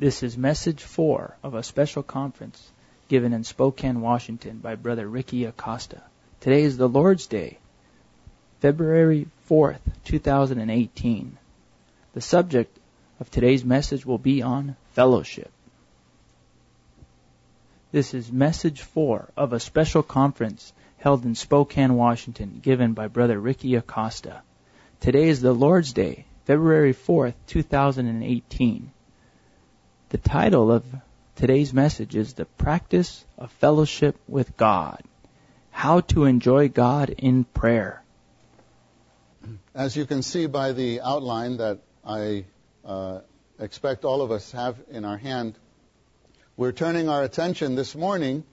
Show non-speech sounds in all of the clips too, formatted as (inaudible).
This is message four of a special conference given in Spokane, Washington by Brother Ricky Acosta. Today is the Lord's Day, February 4th, 2018. The subject of today's message will be on fellowship. This is message four of a special conference held in Spokane, Washington, given by Brother Ricky Acosta. Today is the Lord's Day, February 4th, 2018. The title of today's message is The Practice of Fellowship with God. How to enjoy God in prayer. As you can see by the outline that I uh, expect all of us have in our hand, we're turning our attention this morning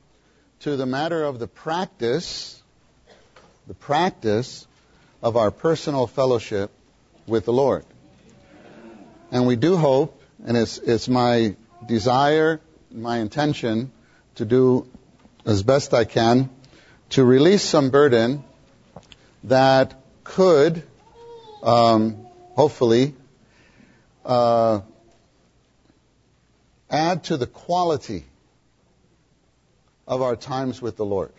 to the matter of the practice, the practice of our personal fellowship with the Lord. And we do hope, and it's, it's my desire, my intention to do as best I can to release some burden that could, um, hopefully, uh, add to the quality of our times with the Lord.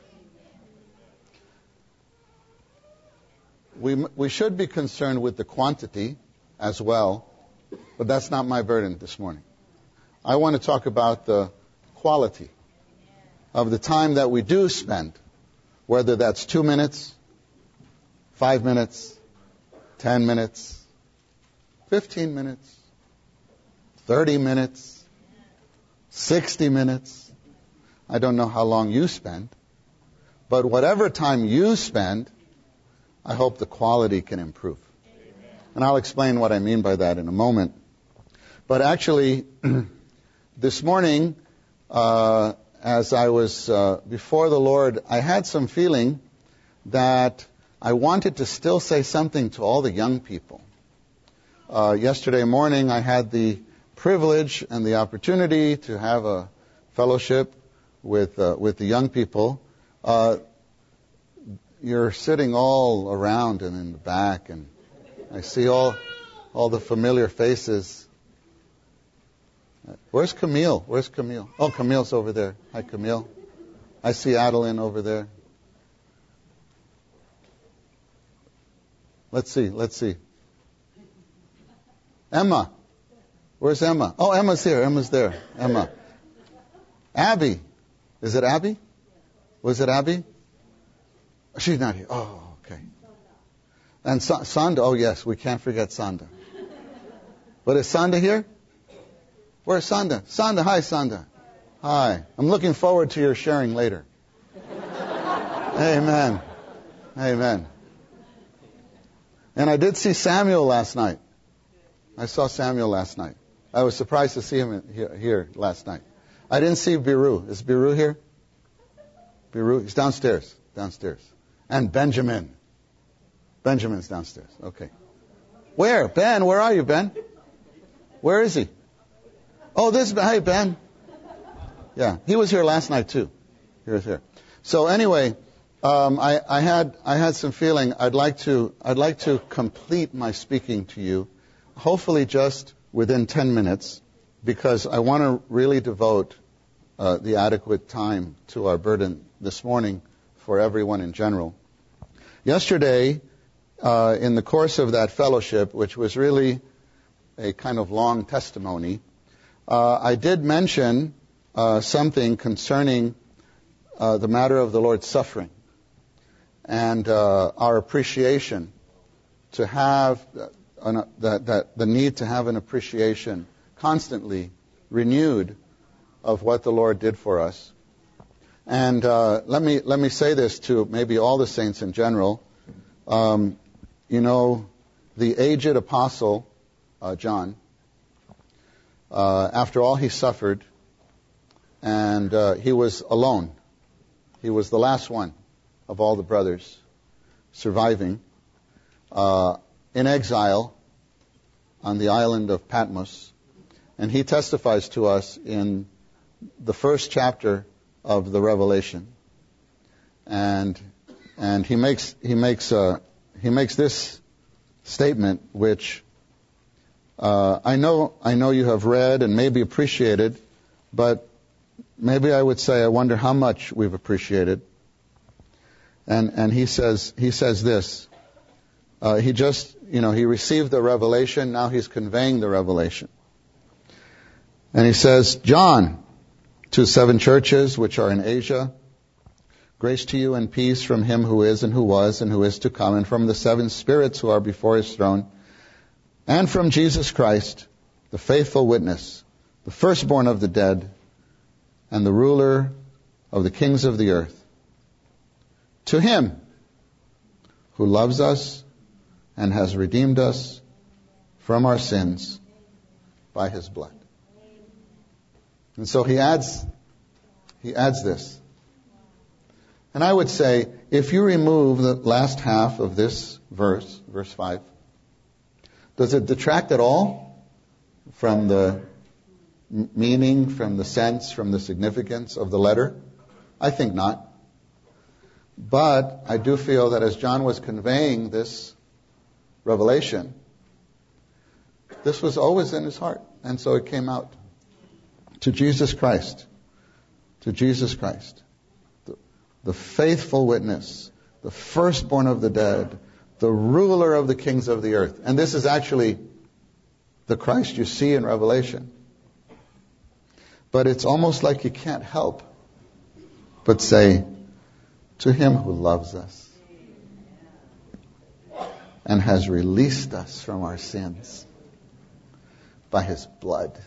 We, we should be concerned with the quantity as well, but that's not my burden this morning. I want to talk about the quality of the time that we do spend, whether that's two minutes, five minutes, ten minutes, fifteen minutes, thirty minutes, sixty minutes. I don't know how long you spend, but whatever time you spend, I hope the quality can improve. And I'll explain what I mean by that in a moment. But actually, (clears throat) this morning, uh, as I was uh, before the Lord, I had some feeling that I wanted to still say something to all the young people. Uh, yesterday morning, I had the privilege and the opportunity to have a fellowship with uh, with the young people. Uh, you're sitting all around and in the back, and I see all all the familiar faces. Where's Camille? Where's Camille? Oh, Camille's over there. Hi, Camille. I see Adeline over there. Let's see. Let's see. Emma. Where's Emma? Oh, Emma's here. Emma's there. Emma. Abby. Is it Abby? Was it Abby? She's not here. Oh, okay. And Sa- Sanda, oh yes, we can't forget Sanda. But is Sanda here? Where's Sanda? Sanda, hi Sanda. Hi. I'm looking forward to your sharing later. Amen. Amen. And I did see Samuel last night. I saw Samuel last night. I was surprised to see him here, last night. I didn't see Biru. Is Biru here? Biru? He's downstairs. Downstairs and Benjamin. Benjamin's downstairs. Okay. Where? Ben, where are you, Ben? Where is he? Oh, this. Hey, Ben. Yeah, he was here last night too. He was here. So anyway, um, I, I, had I had some feeling. I'd like to I'd like to complete my speaking to you, hopefully just within 10 minutes, because I want to really devote uh, the adequate time to our burden this morning for everyone in general. Yesterday, uh, in the course of that fellowship, which was really a kind of long testimony, uh, I did mention uh, something concerning uh, the matter of the Lord's suffering and uh, our appreciation to have an, that, that the need to have an appreciation constantly renewed of what the Lord did for us. And uh, let me let me say this to maybe all the saints in general. Um, you know, the aged apostle uh, John. Uh, after all, he suffered, and uh, he was alone. He was the last one of all the brothers surviving uh, in exile on the island of Patmos, and he testifies to us in the first chapter of the Revelation, and and he makes he makes uh, he makes this statement, which uh, I know I know you have read and maybe appreciated, but maybe I would say I wonder how much we've appreciated. And and he says he says this. Uh, he just you know he received the revelation. Now he's conveying the revelation. And he says, John, to seven churches which are in Asia. Grace to you and peace from him who is and who was and who is to come, and from the seven spirits who are before his throne, and from Jesus Christ, the faithful witness, the firstborn of the dead, and the ruler of the kings of the earth. To him who loves us and has redeemed us from our sins by his blood. And so he adds, he adds this. And I would say, if you remove the last half of this verse, verse 5, does it detract at all from the meaning, from the sense, from the significance of the letter? I think not. But I do feel that as John was conveying this revelation, this was always in his heart, and so it came out to Jesus Christ. To Jesus Christ. The, the faithful witness, the firstborn of the dead, the ruler of the kings of the earth. And this is actually the Christ you see in Revelation. But it's almost like you can't help but say, to him who loves us and has released us from our sins by his blood.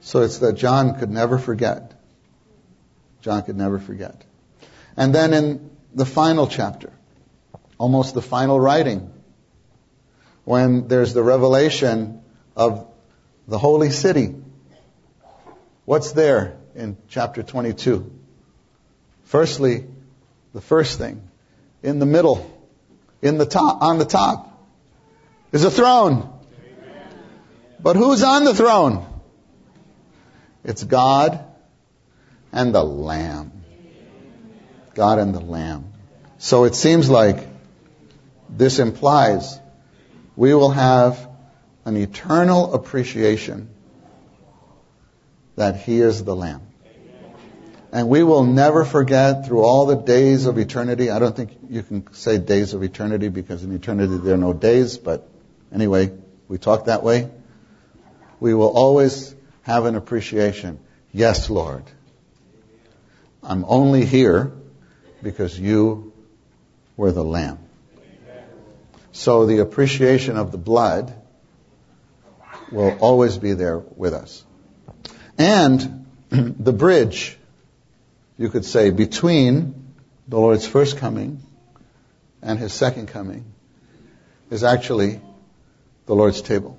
So it's that John could never forget. John could never forget. And then in the final chapter, almost the final writing, when there's the revelation of the holy city, what's there in chapter 22? Firstly, the first thing, in the middle, in the top, on the top, is a throne. But who's on the throne? It's God and the Lamb. God and the Lamb. So it seems like this implies we will have an eternal appreciation that He is the Lamb. And we will never forget through all the days of eternity. I don't think you can say days of eternity because in eternity there are no days, but anyway, we talk that way. We will always have an appreciation. Yes, Lord. I'm only here because you were the lamb. So the appreciation of the blood will always be there with us. And (clears throat) the bridge, you could say, between the Lord's first coming and his second coming is actually the Lord's table.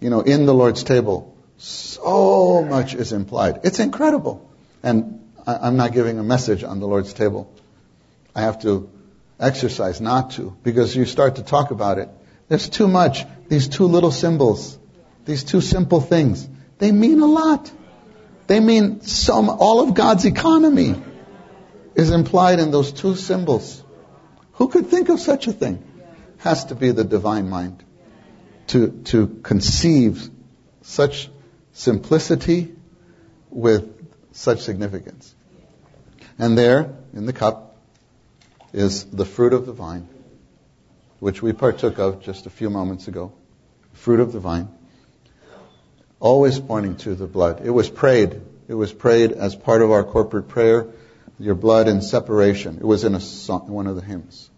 You know, in the Lord's table, so much is implied. It's incredible. And I, am not giving a message on the Lord's table. I have to exercise not to, because you start to talk about it. There's too much. These two little symbols, these two simple things, they mean a lot. They mean some, all of God's economy is implied in those two symbols. Who could think of such a thing? Has to be the divine mind to, to conceive such simplicity with such significance. And there, in the cup, is the fruit of the vine, which we partook of just a few moments ago. Fruit of the vine. Always pointing to the blood. It was prayed. It was prayed as part of our corporate prayer, your blood in separation. It was in song, one of the hymns.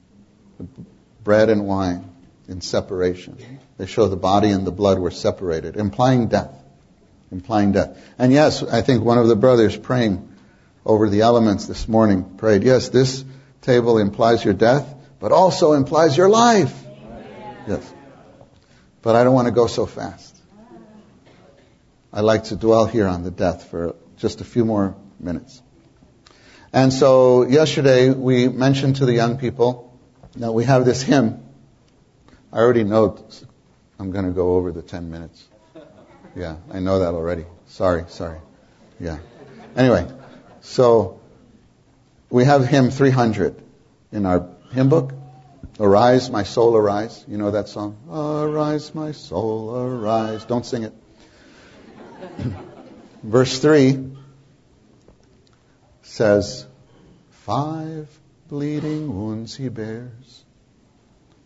Bread and wine in separation. They show the body and the blood were separated, implying death implying death. And yes, I think one of the brothers praying over the elements this morning prayed, yes, this table implies your death, but also implies your life. Yes. But I don't want to go so fast. I like to dwell here on the death for just a few more minutes. And so yesterday we mentioned to the young people that we have this hymn. I already know I'm going to go over the 10 minutes. Yeah, I know that already. Sorry, sorry. Yeah. Anyway, so we have hymn 300 in our hymn book. Arise, my soul, arise. You know that song? Arise, my soul, arise. Don't sing it. (laughs) Verse 3 says, Five bleeding wounds he bears,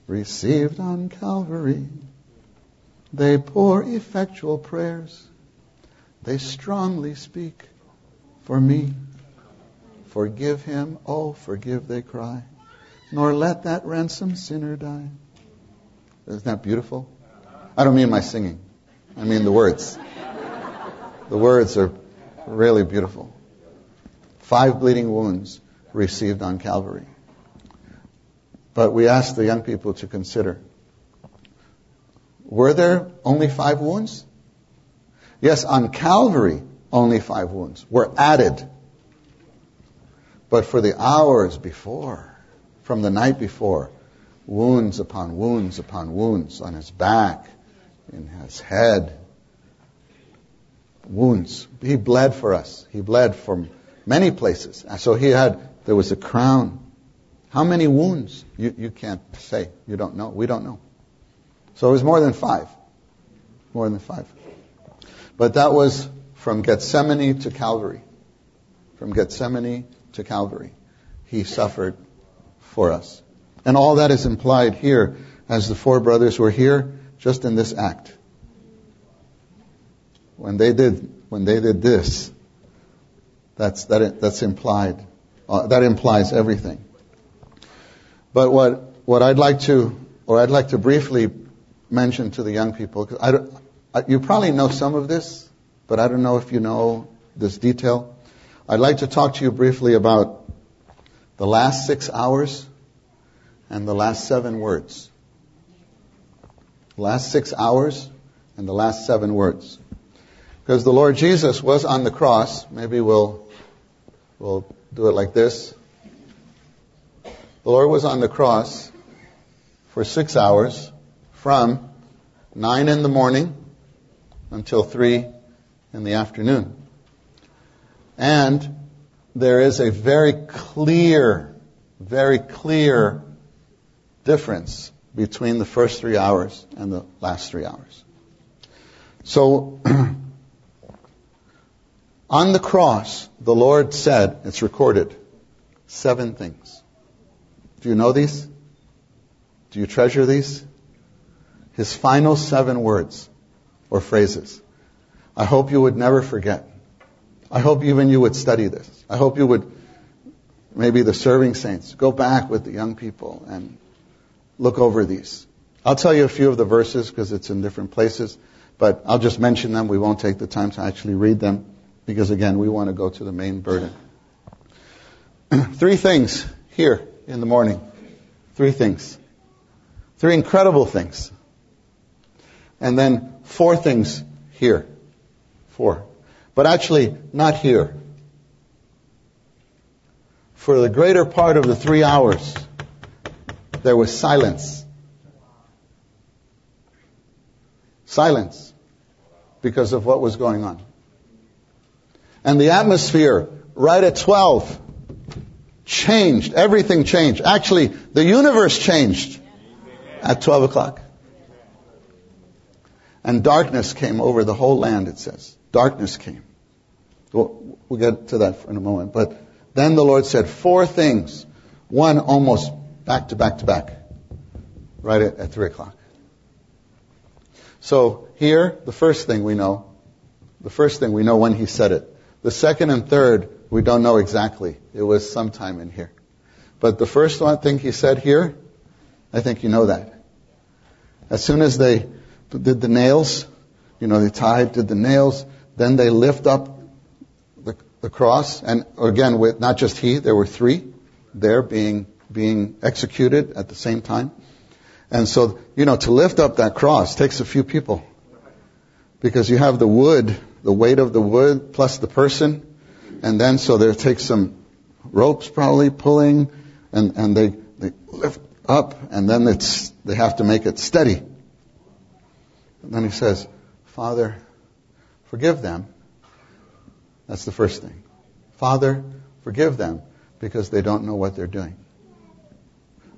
received on Calvary. They pour effectual prayers. They strongly speak for me. Forgive him, oh, forgive, they cry. Nor let that ransom sinner die. Isn't that beautiful? I don't mean my singing. I mean the words. The words are really beautiful. Five bleeding wounds received on Calvary. But we ask the young people to consider were there only five wounds? Yes, on Calvary, only five wounds were added. But for the hours before, from the night before, wounds upon wounds upon wounds on his back, in his head, wounds. He bled for us. He bled from many places. So he had, there was a crown. How many wounds? You, you can't say. You don't know. We don't know. So it was more than five. More than five. But that was from Gethsemane to Calvary. From Gethsemane to Calvary. He suffered for us. And all that is implied here as the four brothers were here just in this act. When they did, when they did this, that's, that, that's implied. Uh, that implies everything. But what, what I'd like to, or I'd like to briefly mention to the young people, because I, I, you probably know some of this, but I don't know if you know this detail. I'd like to talk to you briefly about the last six hours and the last seven words. Last six hours and the last seven words. Because the Lord Jesus was on the cross. Maybe we'll, we'll do it like this. The Lord was on the cross for six hours from nine in the morning until three in the afternoon. And there is a very clear, very clear difference between the first three hours and the last three hours. So, (clears throat) on the cross, the Lord said, it's recorded, seven things. Do you know these? Do you treasure these? His final seven words or phrases. I hope you would never forget. I hope even you would study this. I hope you would, maybe the serving saints, go back with the young people and look over these. I'll tell you a few of the verses because it's in different places, but I'll just mention them. We won't take the time to actually read them because, again, we want to go to the main burden. (clears throat) Three things here in the morning. Three things. Three incredible things. And then four things here. Four. But actually, not here. For the greater part of the three hours, there was silence. Silence because of what was going on. And the atmosphere right at 12 changed. Everything changed. Actually, the universe changed at 12 o'clock. And darkness came over the whole land, it says. Darkness came. We'll, get to that in a moment. But then the Lord said four things. One almost back to back to back, right at, at 3 o'clock. So here, the first thing we know, the first thing we know when he said it. The second and third, we don't know exactly. It was sometime in here. But the first one thing he said here, I think you know that. As soon as they did the nails, you know, they tied, did the nails, then they lift up the, the cross, and again, with not just he, there were three there being being executed at the same time. And so, you know, to lift up that cross takes a few people. Because you have the wood, the weight of the wood plus the person. And then so there takes some ropes probably pulling and, and they, they lift up and then it's, they have to make it steady. And then he says, Father, forgive them. That's the first thing. Father, forgive them because they don't know what they're doing.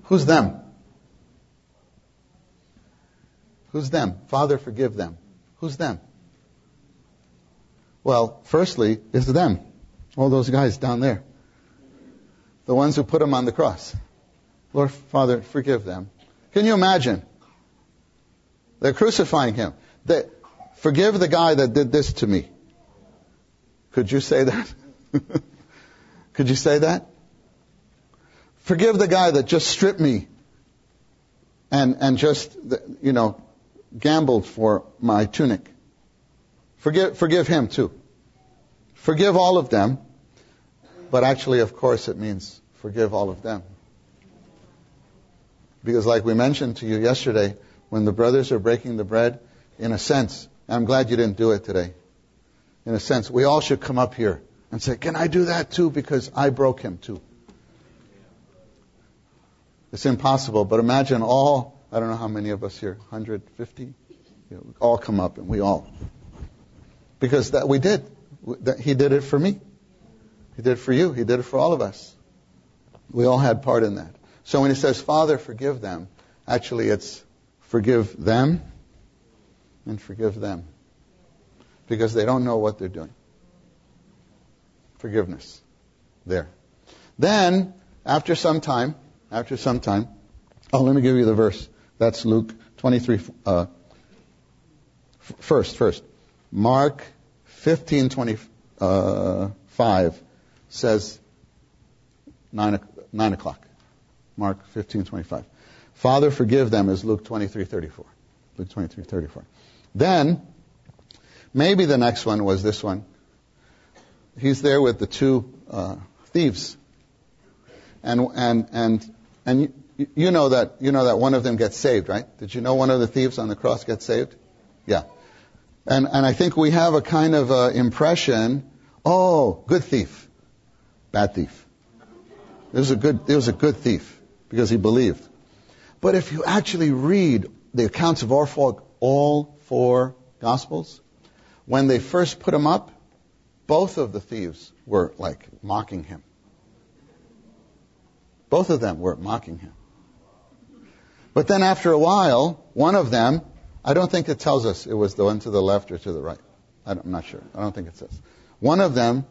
Who's them? Who's them? Father, forgive them. Who's them? Well, firstly, it's them. All those guys down there. The ones who put him on the cross. Lord, Father, forgive them. Can you imagine? They're crucifying him. They, forgive the guy that did this to me. Could you say that? (laughs) Could you say that? Forgive the guy that just stripped me and, and just, you know, gambled for my tunic. Forgive, forgive him too. Forgive all of them. But actually, of course, it means forgive all of them. Because like we mentioned to you yesterday, when the brothers are breaking the bread, in a sense, I'm glad you didn't do it today. In a sense, we all should come up here and say, can I do that too? Because I broke him too. It's impossible, but imagine all, I don't know how many of us here, 150? You know, all come up and we all. Because that we did. That he did it for me. He did it for you. He did it for all of us. We all had part in that. So when he says, Father, forgive them, actually it's forgive them and forgive them. Because they don't know what they're doing. Forgiveness. There. Then, after some time, after some time, oh, let me give you the verse. That's Luke 23, uh, first, first. Mark 15, 25 uh, says 9, 9 o'clock. Mark 15, 25. Father, forgive them is Luke 23, 34. Luke 23, 34. Then, maybe the next one was this one. He's there with the two uh, thieves. And, and, and, and you, know that, you know that one of them gets saved, right? Did you know one of the thieves on the cross gets saved? Yeah. And, and I think we have a kind of uh, impression, oh, good thief, bad thief. It was a good, it was a good thief because he believed. But if you actually read the accounts of all four, all four Gospels, when they first put him up, both of the thieves were like mocking him. Both of them were mocking him. But then after a while, one of them, I don't think it tells us it was the one to the left or to the right. I'm not sure. I don't think it says. One of them,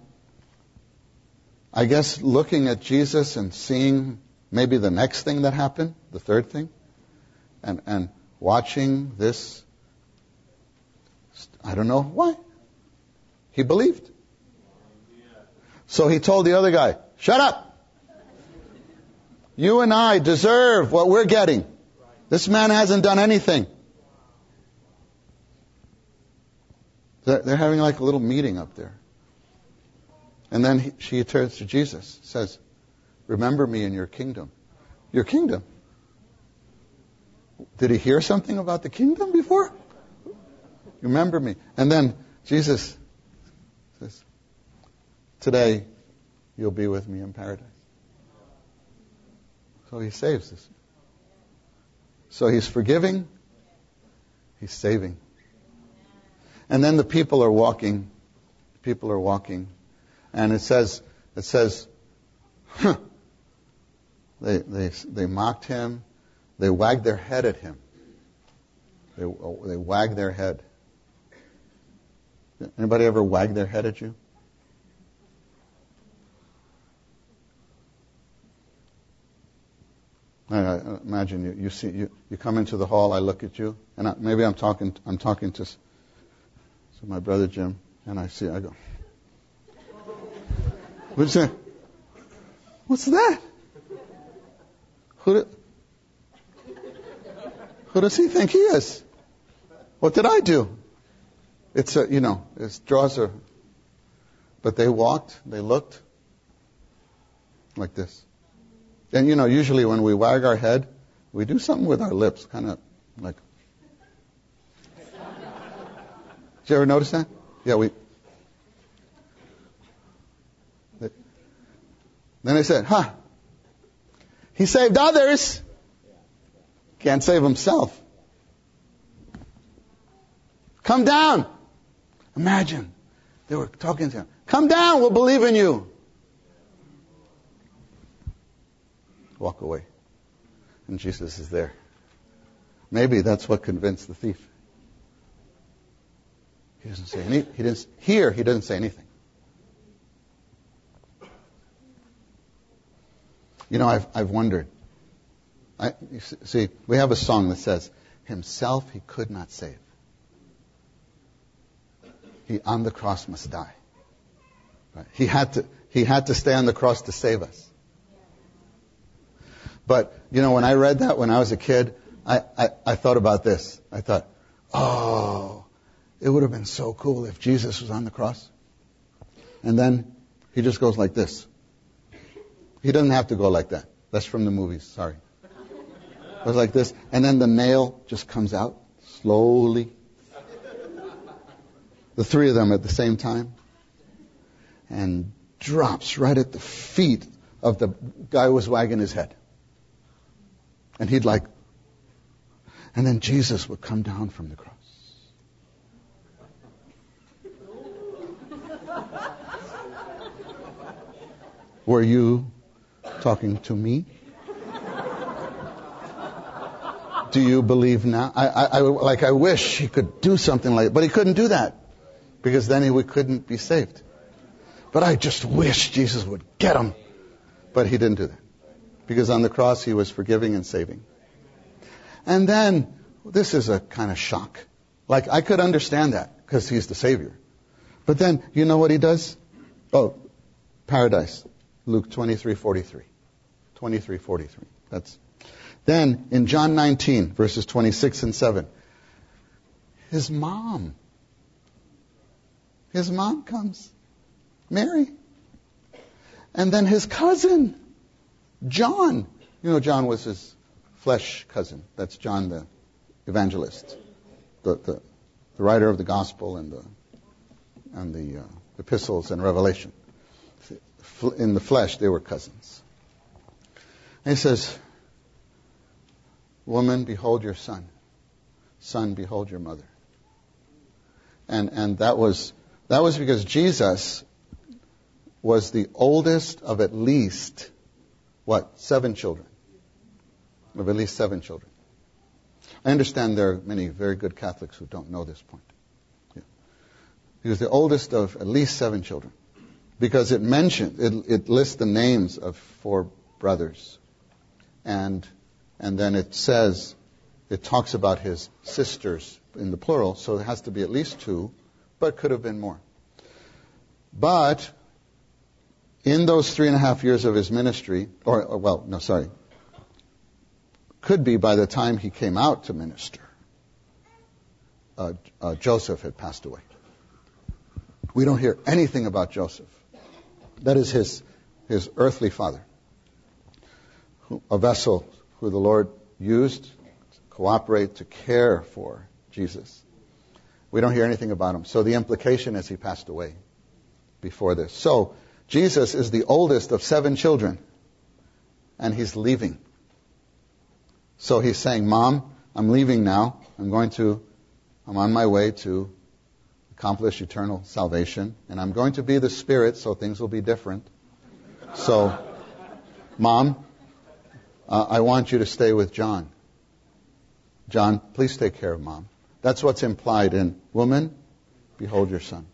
I guess looking at Jesus and seeing maybe the next thing that happened, the third thing, and, and watching this. I don't know why. He believed. So he told the other guy, shut up. You and I deserve what we're getting. This man hasn't done anything. They're having like a little meeting up there. And then he, she turns to Jesus, says, Remember me in your kingdom. Your kingdom. Did he hear something about the kingdom before? Remember me. And then Jesus says, Today you'll be with me in paradise. So he saves us. So he's forgiving, he's saving. And then the people are walking. People are walking. And it says, it says, huh, they, they, they mocked him. They wagged their head at him. They, they wagged their head. Anybody ever wag their head at you? I imagine you, you see you, you come into the hall. I look at you, and I, maybe I'm talking I'm talking to, my brother Jim, and I see I go, what's that? What's that? Who, who does he think he is? What did I do? It's a, you know, it's draws a, but they walked, they looked like this. And you know, usually when we wag our head, we do something with our lips, kind of like. Did you ever notice that? Yeah, we. Then I said, huh, he saved others. Can't save himself. Come down. Imagine. They were talking to him. Come down, we'll believe in you. Walk away. And Jesus is there. Maybe that's what convinced the thief. He doesn't say any, he didn't, here he doesn't say anything. You know, I've, I've wondered. I, see, we have a song that says, Himself he could not save. He on the cross must die. Right? He had to, he had to stay on the cross to save us. But, you know, when I read that when I was a kid, I, I, I thought about this. I thought, oh, it would have been so cool if Jesus was on the cross. And then he just goes like this. He doesn't have to go like that. That's from the movies, sorry. It was like this. And then the nail just comes out slowly. The three of them at the same time. And drops right at the feet of the guy who was wagging his head. And he'd like, and then Jesus would come down from the cross. Were you talking to me? Do you believe now? I, I, I, like I wish he could do something like, but he couldn't do that because then he couldn't be saved. But I just wish Jesus would get him, but he didn't do that because on the cross he was forgiving and saving. And then this is a kind of shock. Like I could understand that because he's the Savior, but then you know what he does? Oh, paradise, Luke twenty three forty three. 23:43. That's then in John 19 verses 26 and 7. His mom his mom comes. Mary. And then his cousin John. You know John was his flesh cousin. That's John the evangelist. The the, the writer of the gospel and the and the uh, epistles and revelation. In the flesh they were cousins. And he says, Woman, behold your son. Son, behold your mother. And, and that was, that was because Jesus was the oldest of at least, what, seven children. Of at least seven children. I understand there are many very good Catholics who don't know this point. Yeah. He was the oldest of at least seven children. Because it mentioned, it, it lists the names of four brothers and and then it says it talks about his sisters in the plural, so it has to be at least two, but could have been more. But in those three and a half years of his ministry, or, or well, no, sorry, could be by the time he came out to minister, uh, uh, Joseph had passed away. We don't hear anything about Joseph. That is his, his earthly father a vessel who the Lord used to cooperate to care for Jesus. We don't hear anything about him. So the implication is he passed away before this. So Jesus is the oldest of seven children, and he's leaving. So he's saying, Mom, I'm leaving now. I'm going to, I'm on my way to accomplish eternal salvation, and I'm going to be the Spirit, so things will be different. So, Mom, uh, I want you to stay with John. John, please take care of mom. That's what's implied in woman, behold your son.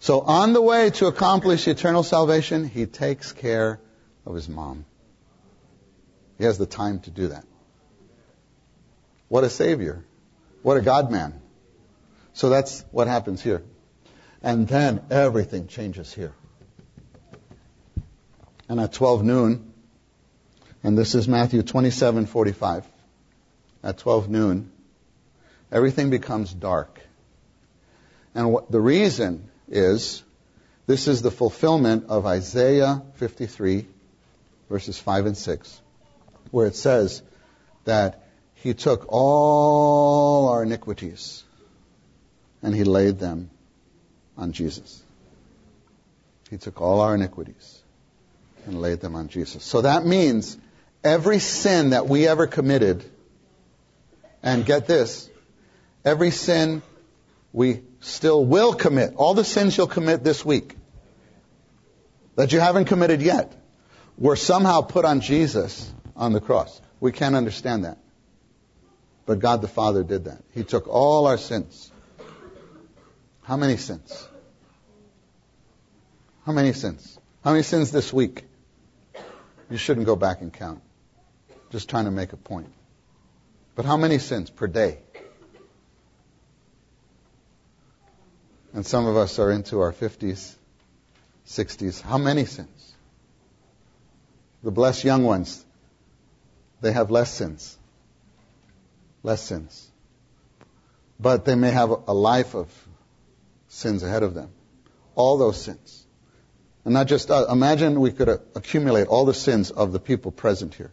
So on the way to accomplish eternal salvation, he takes care of his mom. He has the time to do that. What a savior. What a God man. So that's what happens here. And then everything changes here. And at 12 noon, and this is Matthew 27:45. At 12 noon, everything becomes dark. And what, the reason is this is the fulfillment of Isaiah 53 verses 5 and 6 where it says that he took all our iniquities and he laid them on Jesus. He took all our iniquities and laid them on Jesus. So that means every sin that we ever committed, and get this, every sin we still will commit, all the sins you'll commit this week that you haven't committed yet, were somehow put on Jesus on the cross. We can't understand that. But God the Father did that. He took all our sins. How many sins? How many sins? How many sins this week? You shouldn't go back and count. Just trying to make a point. But how many sins per day? And some of us are into our 50s, 60s. How many sins? The blessed young ones, they have less sins. Less sins. But they may have a life of sins ahead of them. All those sins. And not just, uh, imagine we could uh, accumulate all the sins of the people present here.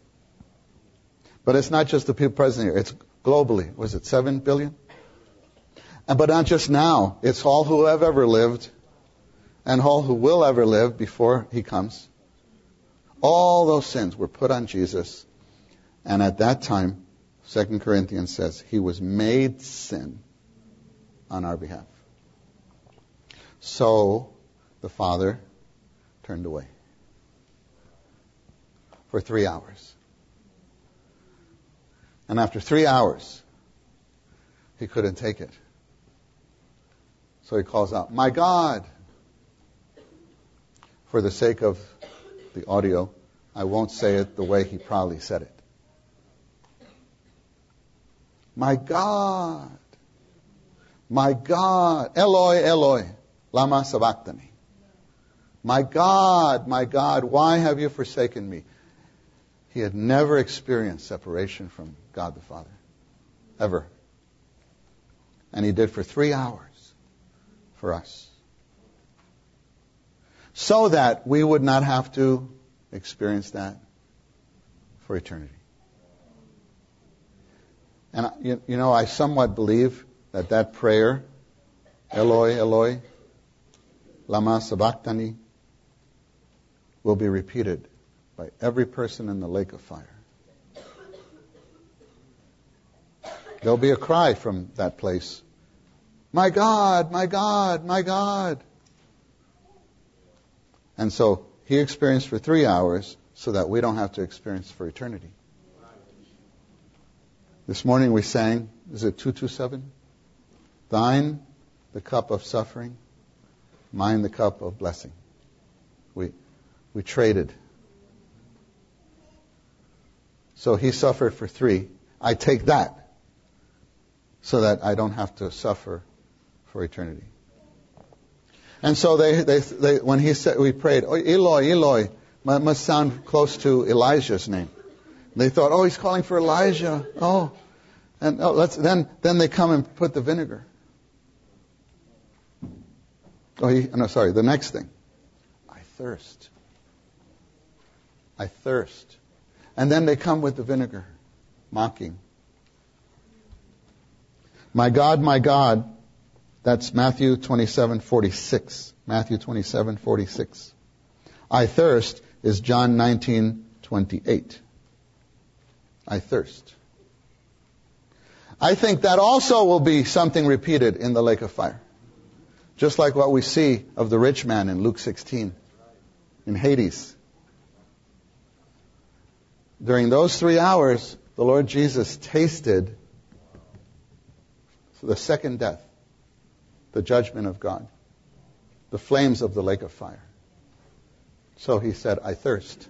But it's not just the people present here, it's globally. Was it 7 billion? But not just now, it's all who have ever lived and all who will ever live before he comes. All those sins were put on Jesus. And at that time, 2 Corinthians says, he was made sin on our behalf. So the Father turned away for three hours. And after three hours, he couldn't take it. So he calls out, My God! For the sake of the audio, I won't say it the way he probably said it. My God! My God! Eloi, Eloi, lama sabachthani. My God, my God, why have you forsaken me? He had never experienced separation from God the Father. Ever. And he did for three hours for us. So that we would not have to experience that for eternity. And you, you know, I somewhat believe that that prayer, Eloi, Eloi, lama sabachthani, will be repeated by every person in the lake of fire. There'll be a cry from that place my God, my God, my God. And so he experienced for three hours so that we don't have to experience for eternity. This morning we sang, is it 227? Thine the cup of suffering, mine the cup of blessing. We, we traded. So he suffered for three. I take that so that I don't have to suffer for eternity. And so they, they, they when he said, we prayed, oh, Eloi, Eloi, must sound close to Elijah's name. They thought, oh, he's calling for Elijah. Oh, and oh, let's then then they come and put the vinegar. Oh, he, no, sorry. The next thing, I thirst. I thirst, and then they come with the vinegar, mocking. My God, my God, that's Matthew 27:46. Matthew 27:46. I thirst is John 19:28. I thirst. I think that also will be something repeated in the lake of fire. Just like what we see of the rich man in Luke 16 in Hades. During those three hours, the Lord Jesus tasted the second death the judgment of God, the flames of the lake of fire. So he said, I thirst.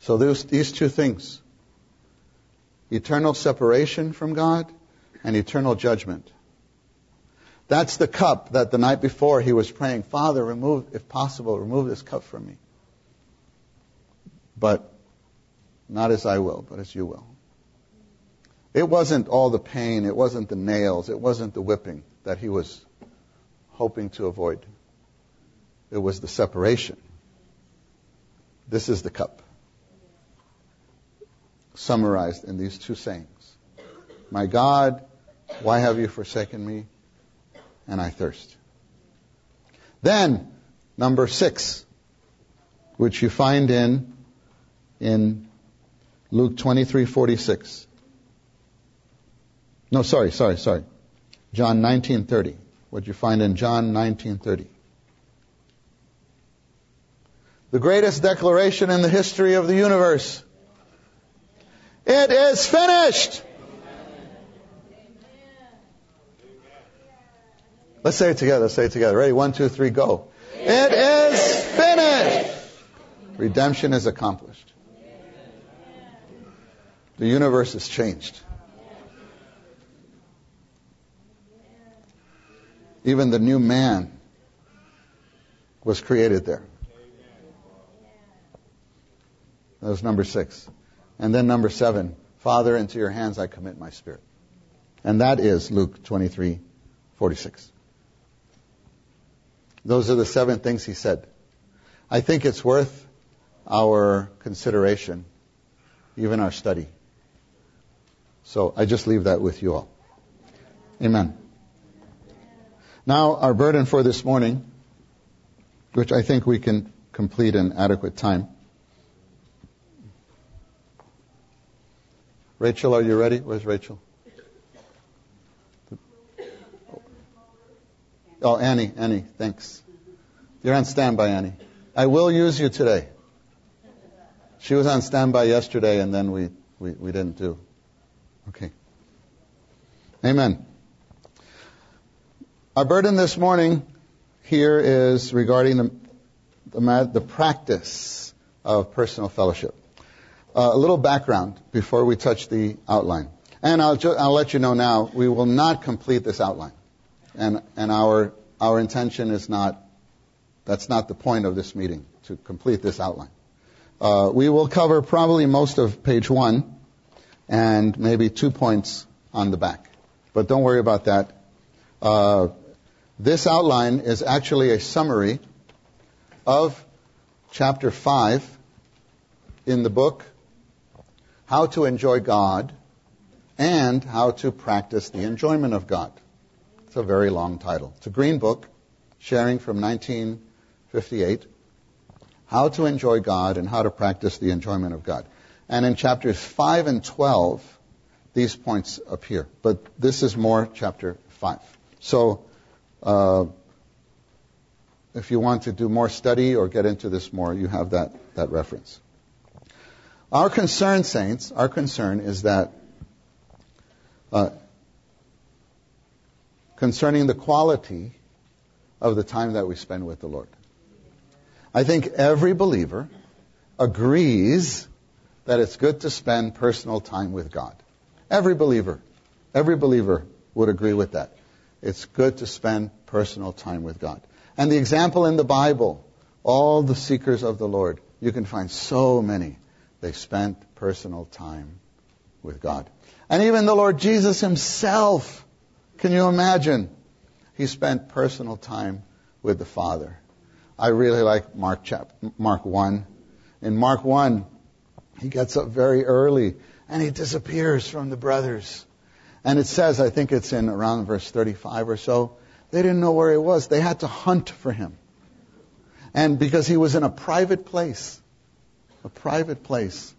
So these two things eternal separation from God and eternal judgment. That's the cup that the night before he was praying, Father, remove, if possible, remove this cup from me. But not as I will, but as you will. It wasn't all the pain, it wasn't the nails, it wasn't the whipping that he was hoping to avoid. It was the separation. This is the cup. Summarized in these two sayings My God, why have you forsaken me? And I thirst. Then, number six, which you find in, in Luke 23:46. No, sorry, sorry, sorry. John 19:30. What you find in John 19:30. The greatest declaration in the history of the universe. It is finished. Let's say it together. Let's say it together. Ready? One, two, three, go. It is finished. Redemption is accomplished. The universe is changed. Even the new man was created there. That was number six. And then number seven, Father, into your hands I commit my spirit. And that is Luke 23, 46. Those are the seven things he said. I think it's worth our consideration, even our study. So I just leave that with you all. Amen. Now, our burden for this morning, which I think we can complete in adequate time. Rachel, are you ready? Where's Rachel? Oh, Annie, Annie, thanks. You're on standby, Annie. I will use you today. She was on standby yesterday, and then we, we, we didn't do. Okay. Amen. Our burden this morning here is regarding the, the, the practice of personal fellowship. Uh, a little background before we touch the outline. And I'll, ju- I'll let you know now, we will not complete this outline. And, and our, our intention is not, that's not the point of this meeting, to complete this outline. Uh, we will cover probably most of page one and maybe two points on the back. But don't worry about that. Uh, this outline is actually a summary of chapter 5 in the book, How to Enjoy God and How to Practice the Enjoyment of God. It's a very long title. It's a green book, sharing from 1958, How to Enjoy God and How to Practice the Enjoyment of God. And in chapters 5 and 12, these points appear. But this is more chapter 5. So, uh, if you want to do more study or get into this more, you have that, that reference. Our concern, saints, our concern is that uh, concerning the quality of the time that we spend with the Lord. I think every believer agrees that it's good to spend personal time with God. Every believer, every believer would agree with that. It's good to spend personal time with God. And the example in the Bible, all the seekers of the Lord, you can find so many. They spent personal time with God. And even the Lord Jesus himself, can you imagine? He spent personal time with the Father. I really like Mark chap- Mark 1. In Mark 1, he gets up very early and he disappears from the brothers. And it says, I think it's in around verse 35 or so, they didn't know where he was. They had to hunt for him. And because he was in a private place, a private place.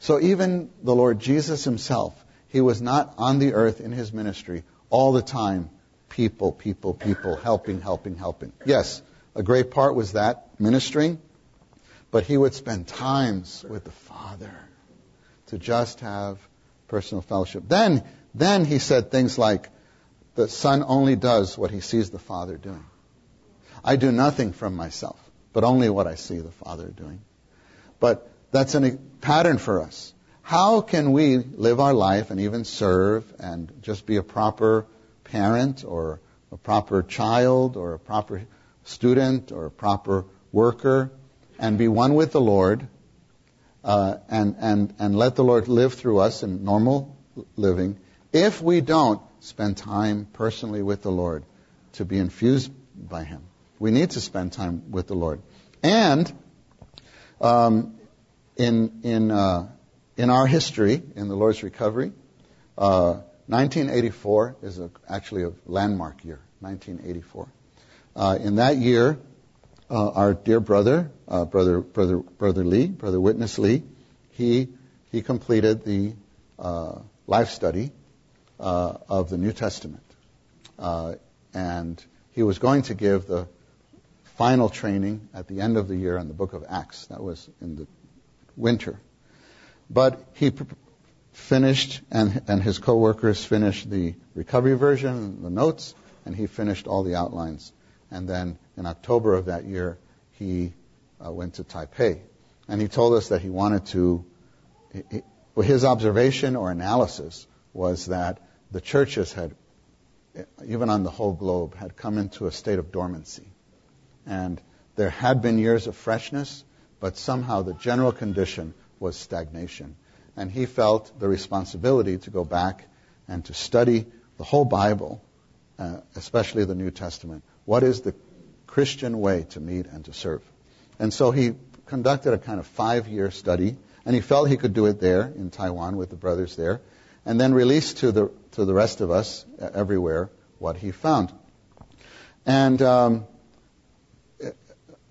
So even the Lord Jesus himself, he was not on the earth in his ministry all the time. People, people, people, helping, helping, helping. Yes, a great part was that, ministering, but he would spend times with the Father to just have personal fellowship. Then, then he said things like, the Son only does what he sees the Father doing. I do nothing from myself, but only what I see the Father doing. But that's a pattern for us. How can we live our life and even serve and just be a proper parent or a proper child or a proper student or a proper worker and be one with the Lord uh, and, and, and let the Lord live through us in normal living if we don't spend time personally with the Lord to be infused by Him. We need to spend time with the Lord. And um, in, in, uh, in our history, in the Lord's recovery, uh, 1984 is a, actually a landmark year, 1984. Uh, in that year, uh, our dear brother, uh, brother, brother, brother Lee, brother Witness Lee, he he completed the uh, life study uh, of the New Testament, uh, and he was going to give the final training at the end of the year on the Book of Acts. That was in the winter, but he finished, and, and his co-workers finished the recovery version, the notes, and he finished all the outlines. And then in October of that year, he uh, went to Taipei. And he told us that he wanted to, he, his observation or analysis was that the churches had, even on the whole globe, had come into a state of dormancy. And there had been years of freshness, but somehow the general condition was stagnation. And he felt the responsibility to go back and to study the whole Bible, uh, especially the New Testament. What is the Christian way to meet and to serve? And so he conducted a kind of five year study, and he felt he could do it there in Taiwan with the brothers there, and then released to the, to the rest of us everywhere what he found. And um,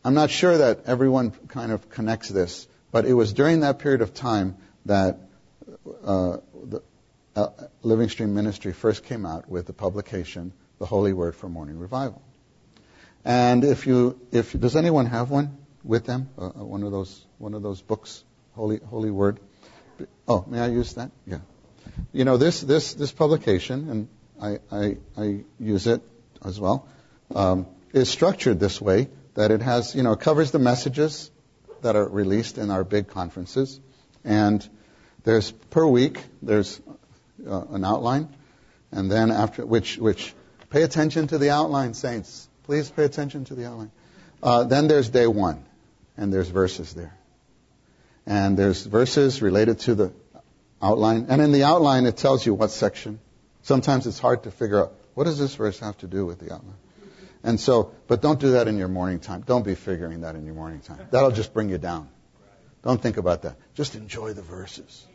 I'm not sure that everyone kind of connects this, but it was during that period of time that uh, the uh, Living Stream Ministry first came out with the publication, The Holy Word for Morning Revival. And if you, if does anyone have one with them, uh, uh, one of those, one of those books, Holy Holy Word? Oh, may I use that? Yeah. You know this this this publication, and I I, I use it as well, um, is structured this way that it has, you know, covers the messages that are released in our big conferences, and there's per week there's uh, an outline, and then after which which pay attention to the outline, saints. Please pay attention to the outline. Uh, then there's day one, and there's verses there, and there's verses related to the outline, and in the outline it tells you what section. Sometimes it's hard to figure out what does this verse have to do with the outline. And so, but don't do that in your morning time. Don't be figuring that in your morning time. That'll just bring you down. Don't think about that. Just enjoy the verses.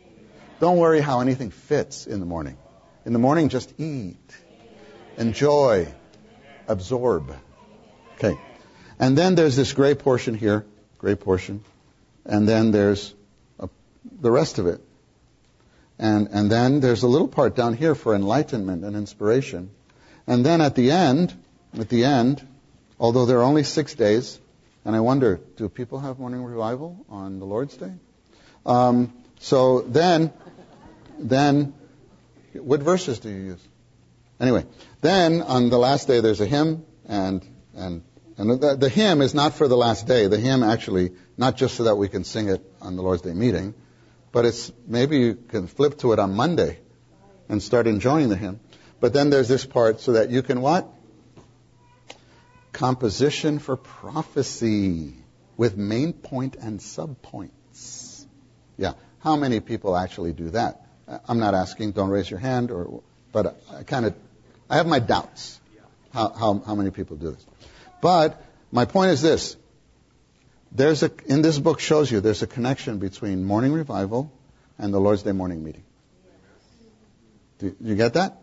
Don't worry how anything fits in the morning. In the morning, just eat, enjoy, absorb. Okay. And then there's this gray portion here, gray portion, and then there's a, the rest of it. And, and then there's a little part down here for enlightenment and inspiration. And then at the end, at the end, although there are only six days, and I wonder, do people have morning revival on the Lord's Day? Um, so then, then, what verses do you use? Anyway, then on the last day there's a hymn, and and and the, the hymn is not for the last day. The hymn actually not just so that we can sing it on the Lord's Day meeting, but it's maybe you can flip to it on Monday and start enjoying the hymn. But then there's this part so that you can what? composition for prophecy with main point and subpoints. Yeah. How many people actually do that? I'm not asking, don't raise your hand, or, but I kind of, I have my doubts how, how, how many people do this. But my point is this. There's a, in this book shows you there's a connection between morning revival and the Lord's Day morning meeting. Do you get that?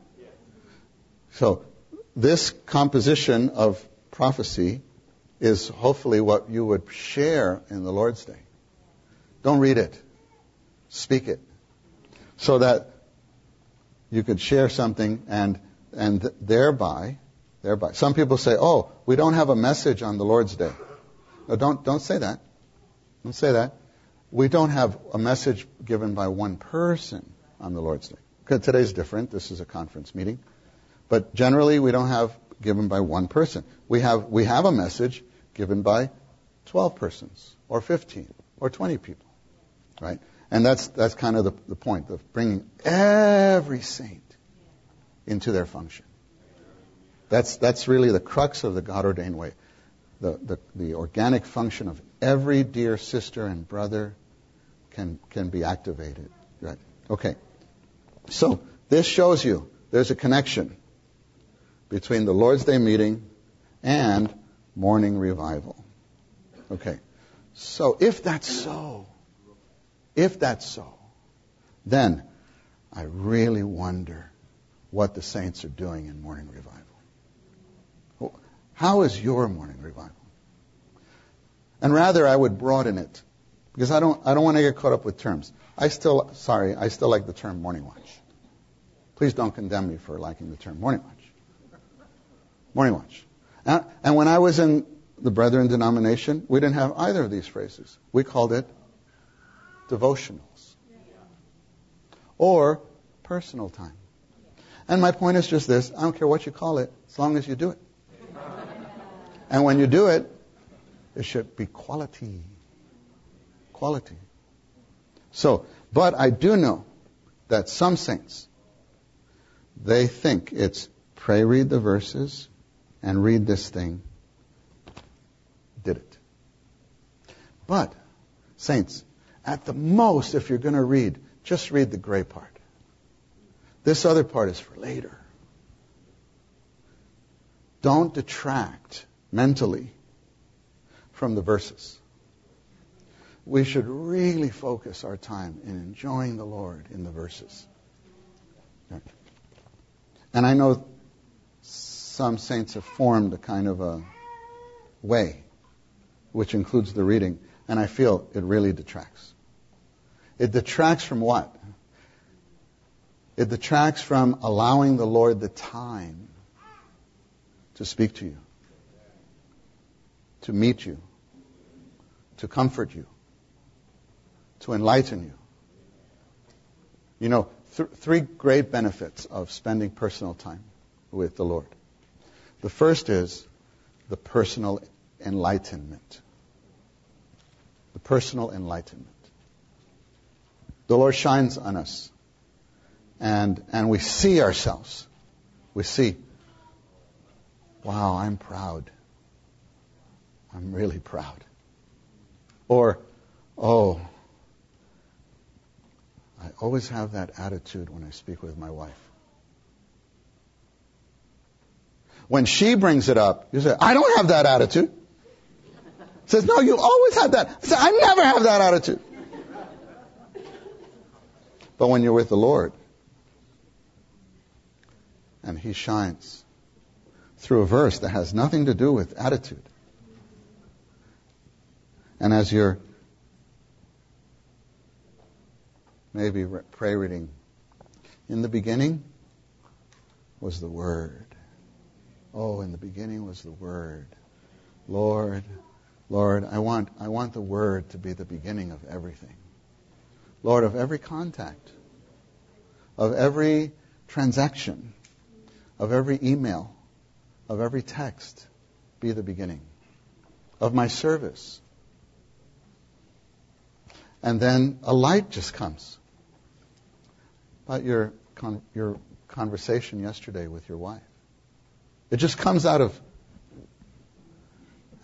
So this composition of prophecy is hopefully what you would share in the Lord's Day. Don't read it. Speak it. So that you could share something and, and thereby, thereby. Some people say, oh, we don't have a message on the Lord's Day. No, don't, don't say that. Don't say that. We don't have a message given by one person on the Lord's Day. Because today's different. This is a conference meeting. But generally, we don't have given by one person. We have, we have a message given by 12 persons, or 15, or 20 people, right? And that's, that's kind of the, the point of bringing every saint into their function. That's, that's really the crux of the God ordained way. The, the, the organic function of every dear sister and brother can, can be activated. Right. Okay. So, this shows you there's a connection between the Lord's Day meeting and morning revival. Okay. So if that's so, if that's so, then I really wonder what the saints are doing in morning revival. How is your morning revival? And rather, I would broaden it because I don't, I don't want to get caught up with terms. I still, sorry, I still like the term morning watch. Please don't condemn me for liking the term morning watch. Morning watch. Uh, and when I was in the Brethren denomination, we didn't have either of these phrases. We called it devotionals. or personal time. And my point is just this I don't care what you call it, as long as you do it. And when you do it, it should be quality. Quality. So, but I do know that some saints, they think it's pray, read the verses, and read this thing. Did it. But, saints, at the most, if you're going to read, just read the gray part. This other part is for later. Don't detract mentally from the verses. We should really focus our time in enjoying the Lord in the verses. And I know some saints have formed a kind of a way, which includes the reading, and I feel it really detracts. It detracts from what? It detracts from allowing the Lord the time to speak to you, to meet you, to comfort you, to enlighten you. You know, th- three great benefits of spending personal time with the Lord. The first is the personal enlightenment. The personal enlightenment. The Lord shines on us and, and we see ourselves. We see, wow, I'm proud. I'm really proud. Or, oh, I always have that attitude when I speak with my wife. When she brings it up, you say, I don't have that attitude. Says, no, you always have that. I say, I never have that attitude. But when you're with the Lord, and he shines through a verse that has nothing to do with attitude. And as you're maybe pray reading, in the beginning was the Word. Oh, in the beginning was the Word. Lord, Lord, I want, I want the Word to be the beginning of everything. Lord, of every contact, of every transaction, of every email, of every text be the beginning of my service. And then a light just comes. About your, con- your conversation yesterday with your wife. It just comes out of,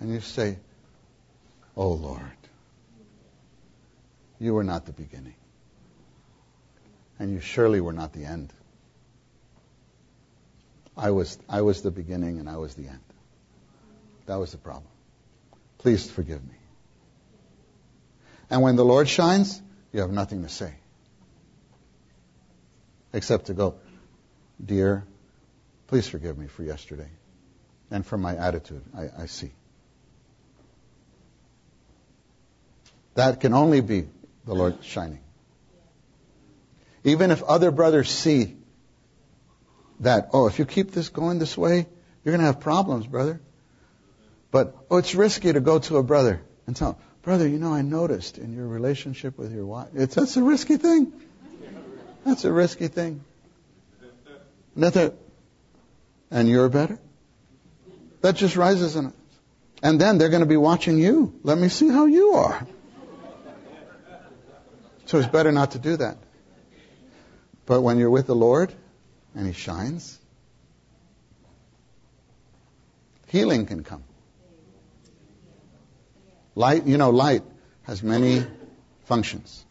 and you say, Oh Lord, you were not the beginning. And you surely were not the end. I was, I was the beginning and I was the end. That was the problem. Please forgive me. And when the Lord shines, you have nothing to say. Except to go, Dear, please forgive me for yesterday and for my attitude. I, I see. That can only be the Lord shining. Even if other brothers see that, oh, if you keep this going this way, you're going to have problems, brother. But, oh, it's risky to go to a brother and tell him, brother, you know, I noticed in your relationship with your wife. It's, that's a risky thing. That's a risky thing. Nothing. And you're better? That just rises in us. And then they're going to be watching you. Let me see how you are. So it's better not to do that. But when you're with the Lord, and he shines, healing can come. Light, you know, light has many functions.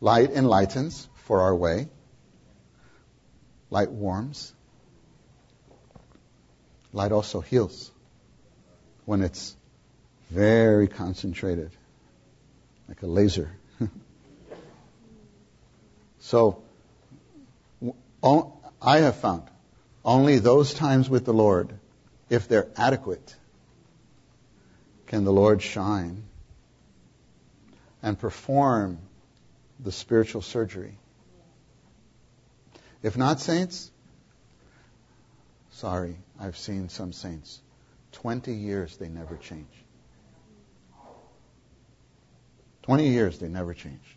Light enlightens for our way. Light warms. Light also heals when it's very concentrated, like a laser. (laughs) so, I have found only those times with the Lord, if they're adequate, can the Lord shine and perform the spiritual surgery. If not saints, sorry, I've seen some saints. 20 years they never change. 20 years they never change.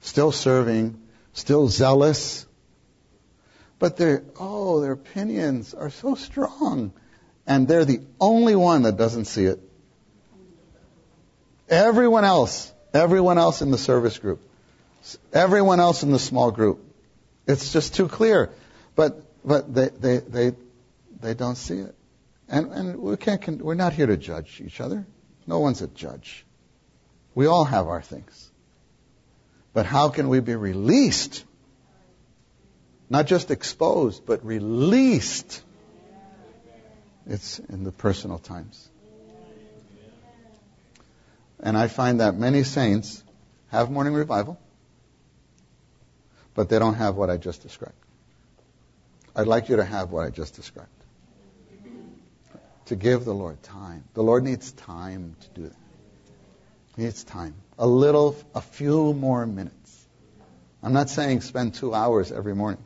still serving, still zealous. But their, oh, their opinions are so strong. And they're the only one that doesn't see it. Everyone else, everyone else in the service group, everyone else in the small group, it's just too clear. But, but they, they, they, they don't see it. And, and we can't, we're not here to judge each other. No one's a judge. We all have our things. But how can we be released? Not just exposed, but released. It's in the personal times. And I find that many saints have morning revival, but they don't have what I just described. I'd like you to have what I just described. To give the Lord time. The Lord needs time to do that. He needs time. A little, a few more minutes. I'm not saying spend two hours every morning.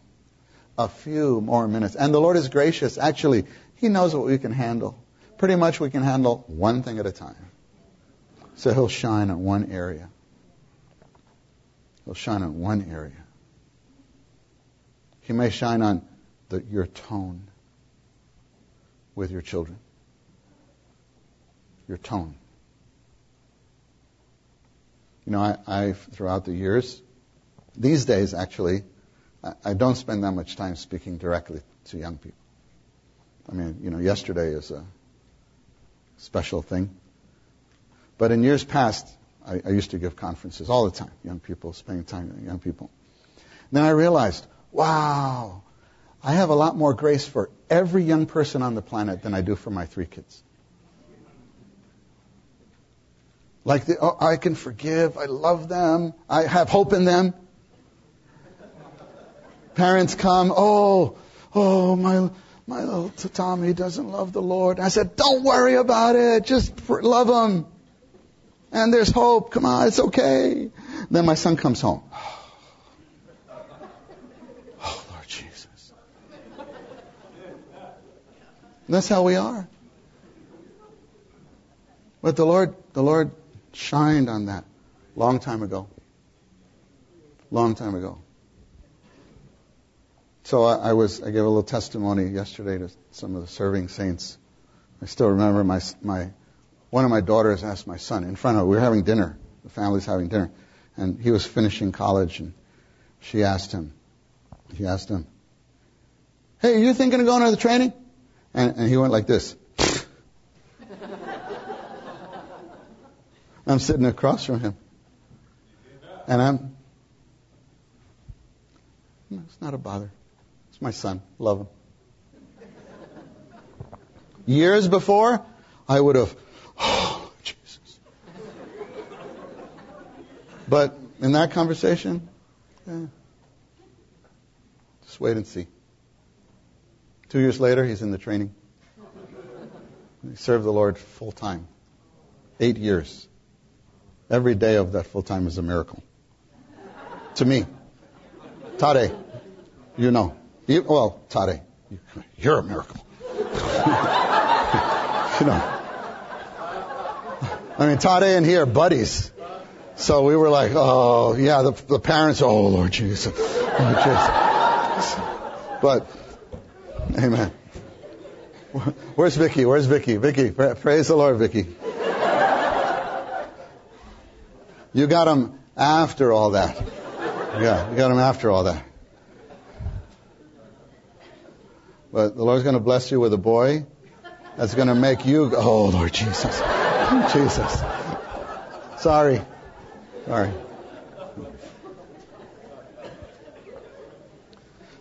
A few more minutes. And the Lord is gracious. Actually, He knows what we can handle. Pretty much we can handle one thing at a time. So He'll shine on one area. He'll shine on one area. He may shine on the, your tone with your children. Your tone. You know, I, I throughout the years, these days actually, I, I don't spend that much time speaking directly to young people. I mean, you know, yesterday is a special thing. But in years past, I, I used to give conferences all the time, young people, spending time with young people. And Then I realized, wow, I have a lot more grace for every young person on the planet than I do for my three kids. Like, the, oh, I can forgive, I love them, I have hope in them. Parents come, oh, oh, my, my little Tommy doesn't love the Lord. I said, don't worry about it, just love him. And there's hope, come on, it's okay. Then my son comes home. (sighs) Oh, Lord Jesus. That's how we are. But the Lord, the Lord shined on that long time ago. Long time ago. So I, I, was I gave a little testimony yesterday to some of the serving saints. I still remember my my one of my daughters asked my son in front of we were having dinner. The family's having dinner, and he was finishing college, and she asked him. She asked him, "Hey, are you thinking of going to the training?" And, and he went like this. (laughs) I'm sitting across from him. And I'm, it's not a bother. It's my son. Love him. Years before, I would have, oh, (sighs) Jesus. But in that conversation, eh, just wait and see. Two years later, he's in the training. He served the Lord full time. Eight years. Every day of that full time is a miracle. to me. Tade, you know. You, well, Tade, you're a miracle. (laughs) you know. I mean, Tade and he are buddies. So we were like, oh, yeah, the, the parents, oh, Lord Jesus. Jesus. But, amen. Where's Vicky? Where's Vicky? Vicky, praise the Lord, Vicky. You got him after all that. Yeah, you got him after all that. But the Lord's going to bless you with a boy that's going to make you, oh, Lord Jesus. Jesus. Sorry. Sorry.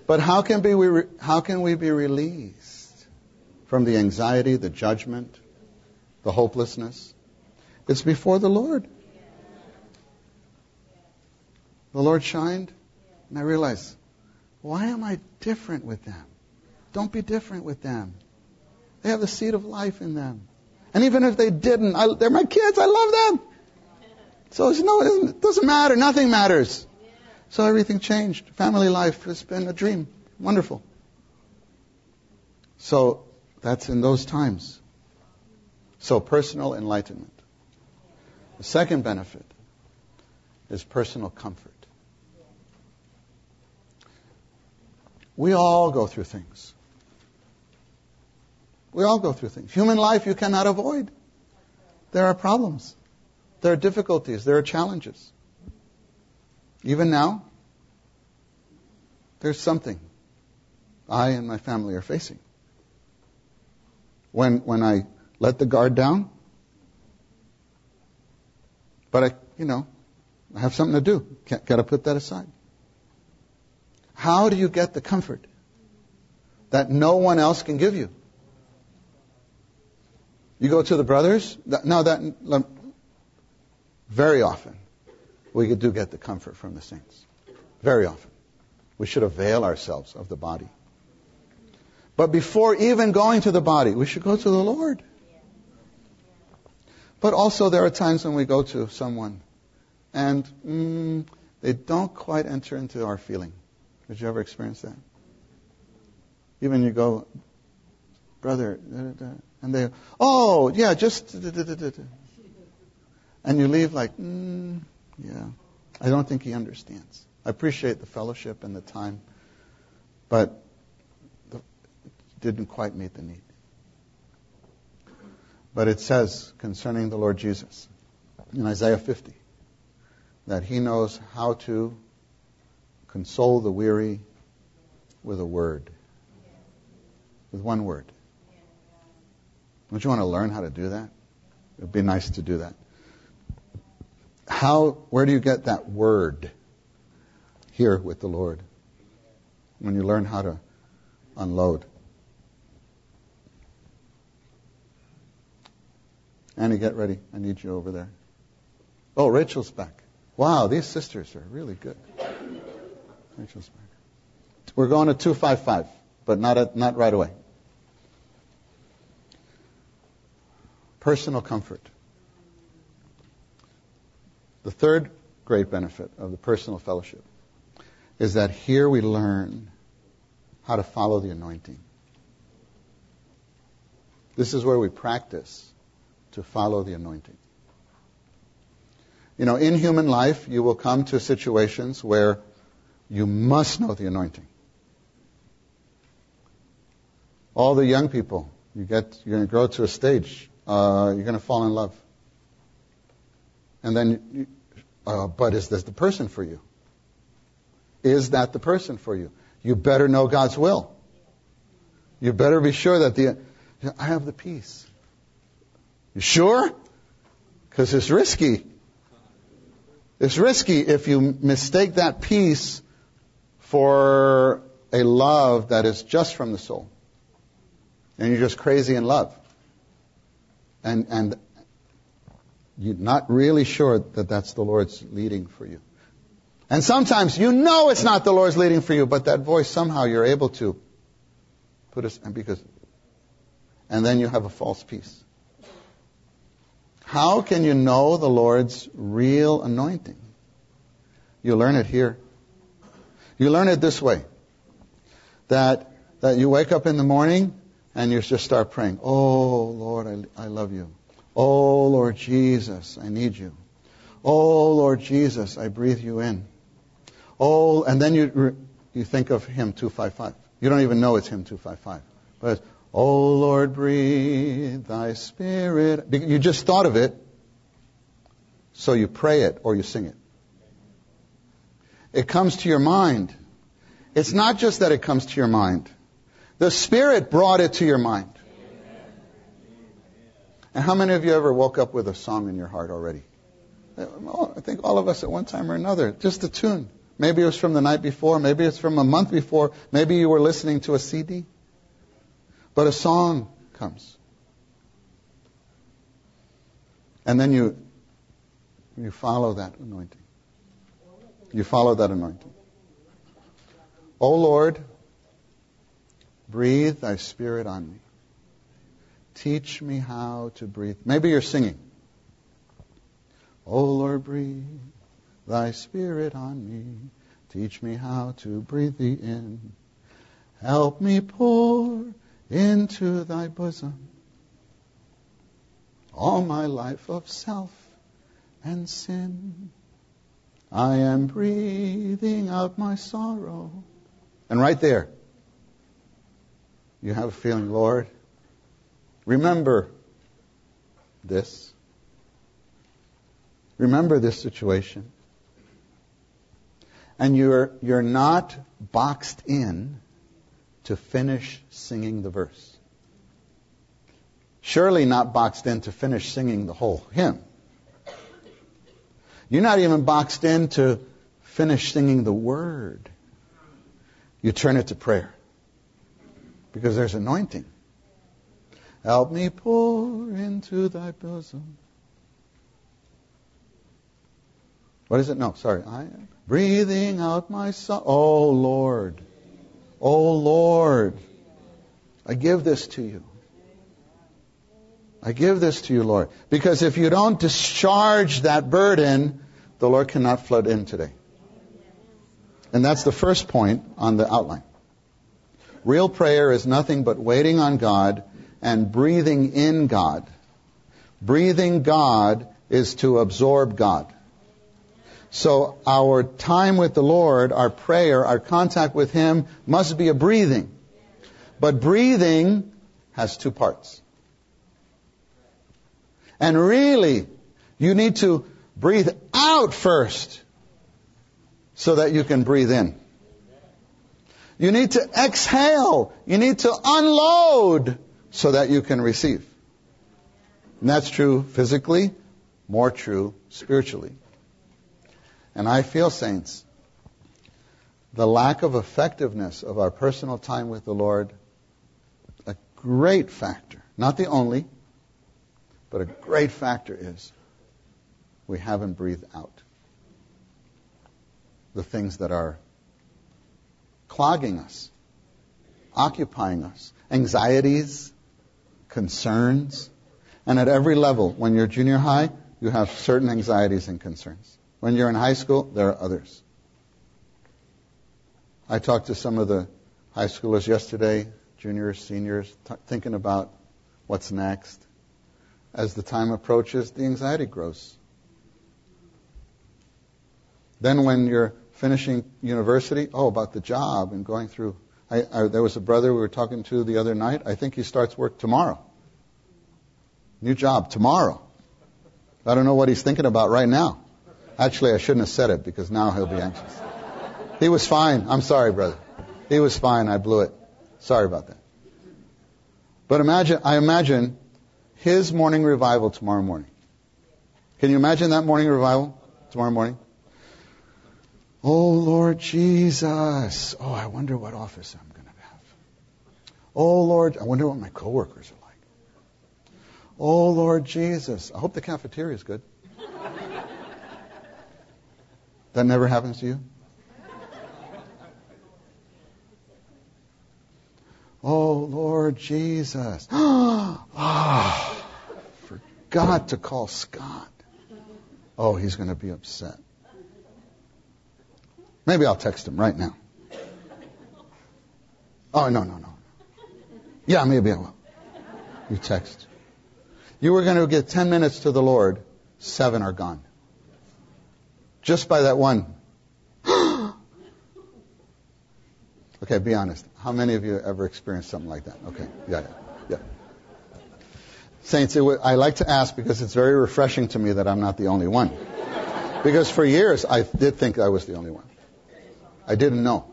But how can, be we, how can we be released from the anxiety, the judgment, the hopelessness? It's before the Lord. The Lord shined, and I realized, why am I different with them? Don't be different with them. They have the seed of life in them. And even if they didn't, I, they're my kids. I love them. So it's, no, it doesn't, it doesn't matter. Nothing matters. So everything changed. Family life has been a dream. Wonderful. So that's in those times. So personal enlightenment. The second benefit is personal comfort. We all go through things. We all go through things. Human life you cannot avoid. There are problems. There are difficulties. There are challenges. Even now, there's something I and my family are facing. When, when I let the guard down, but I, you know, I have something to do. Got to put that aside. How do you get the comfort that no one else can give you? You go to the brothers. No, that very often we do get the comfort from the saints. Very often. We should avail ourselves of the body. But before even going to the body, we should go to the Lord. But also, there are times when we go to someone and mm, they don't quite enter into our feeling. Did you ever experience that? Even you go, brother, and they, oh, yeah, just, and you leave like, mm, yeah, I don't think he understands. I appreciate the fellowship and the time, but it didn't quite meet the need. But it says concerning the Lord Jesus in Isaiah 50 that he knows how to console the weary with a word, with one word. Don't you want to learn how to do that? It would be nice to do that. How, where do you get that word? Here with the Lord. When you learn how to unload. Annie, get ready. I need you over there. Oh, Rachel's back. Wow, these sisters are really good. Rachel's back. We're going to 255, but not, not right away. Personal comfort. The third great benefit of the personal fellowship is that here we learn how to follow the anointing. This is where we practice to follow the anointing. You know, in human life, you will come to situations where you must know the anointing. All the young people, you get, you're going to grow to a stage, uh, you're going to fall in love. And then, uh, but is this the person for you? Is that the person for you? You better know God's will. You better be sure that the, I have the peace. You sure? Because it's risky. It's risky if you mistake that peace for a love that is just from the soul. And you're just crazy in love. And, and you're not really sure that that's the Lord's leading for you. And sometimes you know it's not the Lord's leading for you, but that voice somehow you're able to put us, and because, and then you have a false peace. How can you know the Lord's real anointing? You learn it here. You learn it this way. That, that you wake up in the morning and you just start praying, Oh Lord, I, I love you. Oh Lord Jesus, I need you. Oh Lord Jesus, I breathe you in. Oh, and then you, you think of hymn 255. You don't even know it's hymn 255. But Oh, Lord, breathe thy spirit. You just thought of it, so you pray it or you sing it. It comes to your mind. It's not just that it comes to your mind. The Spirit brought it to your mind. And how many of you ever woke up with a song in your heart already? I think all of us at one time or another, just a tune. Maybe it was from the night before, maybe it's from a month before, maybe you were listening to a CD. But a song comes. And then you, you follow that anointing. You follow that anointing. O Lord, breathe thy spirit on me. Teach me how to breathe. Maybe you're singing. O Lord, breathe thy spirit on me. Teach me how to breathe thee in. Help me pour into thy bosom all my life of self and sin. I am breathing out my sorrow. And right there, you have a feeling, Lord, remember this. Remember this situation. And you're, you're not boxed in to finish singing the verse. Surely not boxed in to finish singing the whole hymn. You're not even boxed in to finish singing the word. You turn it to prayer. Because there's anointing. Help me pour into thy bosom. What is it? No, sorry. I am breathing out my soul. Oh Lord. Oh Lord. I give this to you. I give this to you, Lord. Because if you don't discharge that burden, the Lord cannot flood in today. And that's the first point on the outline. Real prayer is nothing but waiting on God and breathing in God. Breathing God is to absorb God. So our time with the Lord, our prayer, our contact with Him must be a breathing. But breathing has two parts. And really, you need to breathe out first so that you can breathe in. You need to exhale. You need to unload so that you can receive. And that's true physically, more true spiritually. And I feel, saints, the lack of effectiveness of our personal time with the Lord, a great factor, not the only, but a great factor is we haven't breathed out the things that are clogging us, occupying us, anxieties, concerns. And at every level, when you're junior high, you have certain anxieties and concerns. When you're in high school, there are others. I talked to some of the high schoolers yesterday, juniors, seniors, t- thinking about what's next. As the time approaches, the anxiety grows. Then when you're finishing university, oh, about the job and going through. I, I, there was a brother we were talking to the other night. I think he starts work tomorrow. New job tomorrow. I don't know what he's thinking about right now. Actually, I shouldn't have said it because now he'll be anxious. He was fine. I'm sorry, brother. He was fine. I blew it. Sorry about that. But imagine, I imagine his morning revival tomorrow morning. Can you imagine that morning revival tomorrow morning? Oh, Lord Jesus. Oh, I wonder what office I'm going to have. Oh, Lord, I wonder what my coworkers are like. Oh, Lord Jesus. I hope the cafeteria is good. (laughs) that never happens to you? Oh, Lord Jesus. (gasps) Ah, forgot to call Scott. Oh, he's going to be upset. Maybe I'll text him right now. Oh, no, no, no. Yeah, maybe I will. You text. You were going to get 10 minutes to the Lord, seven are gone. Just by that one. (gasps) okay, be honest. How many of you ever experienced something like that? Okay, yeah, yeah. yeah. Saints, I like to ask because it's very refreshing to me that I'm not the only one. Because for years I did think I was the only one. I didn't know.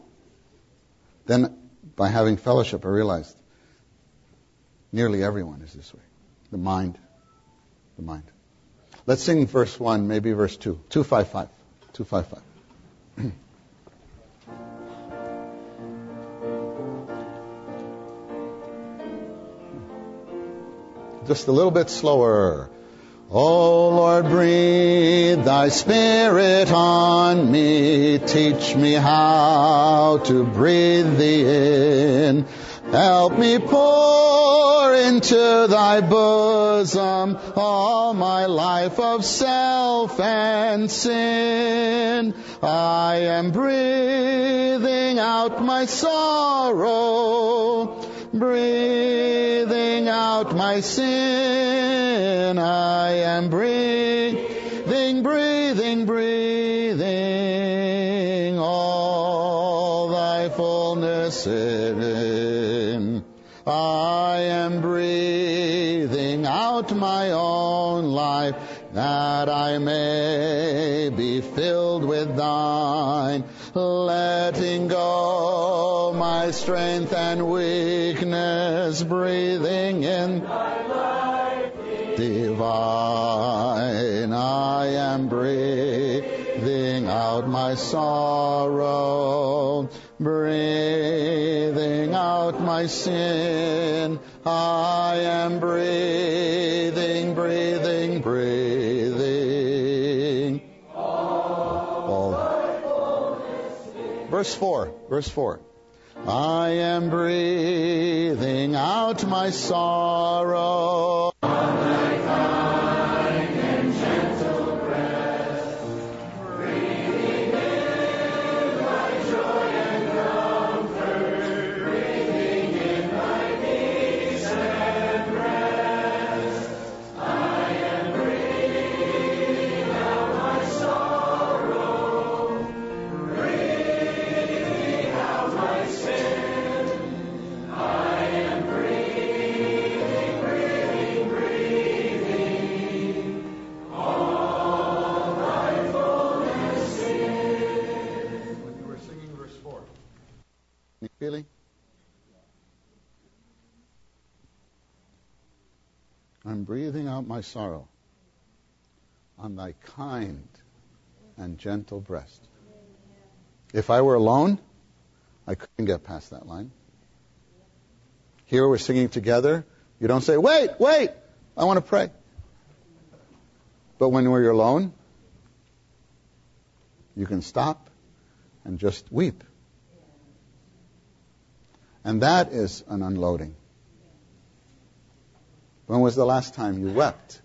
Then, by having fellowship, I realized nearly everyone is this way. The mind. The mind. Let's sing verse 1, maybe verse 2. 255. 255. (clears throat) Just a little bit slower. O Lord, breathe thy spirit on me. Teach me how to breathe thee in. Help me pour into thy bosom all my life of self and sin. I am breathing out my sorrow breathing out my sin. I am breathing, breathing, breathing all thy fullness in. I am breathing out my own life that I may be filled with thine, letting go my strength and weakness, breathing in divine. I am breathing out my sorrow, breathing out my sin. I am breathing, breathing, breathing. Verse 4, verse 4. I am breathing out my sorrow. Breathing out my sorrow on thy kind and gentle breast. If I were alone, I couldn't get past that line. Here we're singing together. You don't say, wait, wait, I want to pray. But when we're alone, you can stop and just weep. And that is an unloading. When was the last time you wept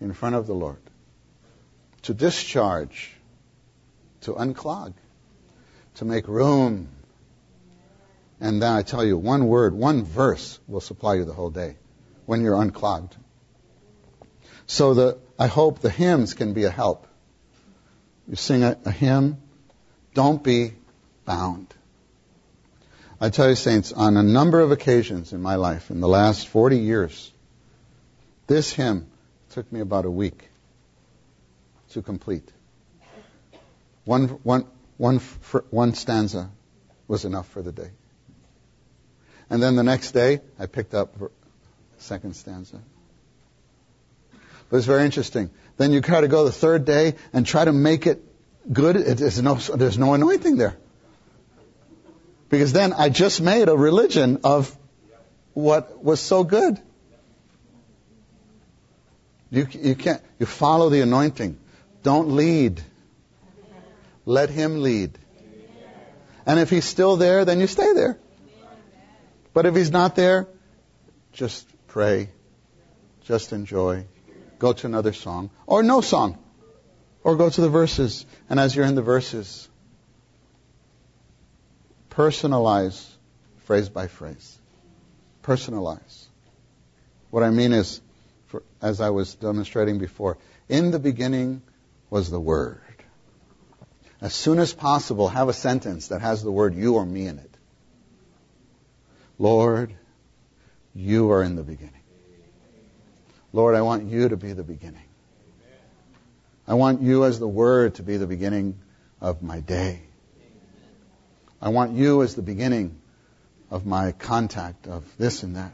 in front of the Lord? To discharge, to unclog, to make room. And then I tell you, one word, one verse will supply you the whole day when you're unclogged. So the, I hope the hymns can be a help. You sing a, a hymn, don't be bound. I tell you, saints, on a number of occasions in my life, in the last 40 years, this hymn took me about a week to complete. One, one, one, one stanza was enough for the day. And then the next day, I picked up second stanza. But it's very interesting. Then you try to go the third day and try to make it good. It, no, there's no anointing there. Because then I just made a religion of what was so good. You, you can't, you follow the anointing. Don't lead. Let him lead. And if he's still there, then you stay there. But if he's not there, just pray. Just enjoy. Go to another song. Or no song. Or go to the verses. And as you're in the verses, personalize phrase by phrase. Personalize. What I mean is, for, as I was demonstrating before, in the beginning was the Word. As soon as possible, have a sentence that has the word you or me in it. Lord, you are in the beginning. Lord, I want you to be the beginning. I want you as the Word to be the beginning of my day. I want you as the beginning of my contact of this and that.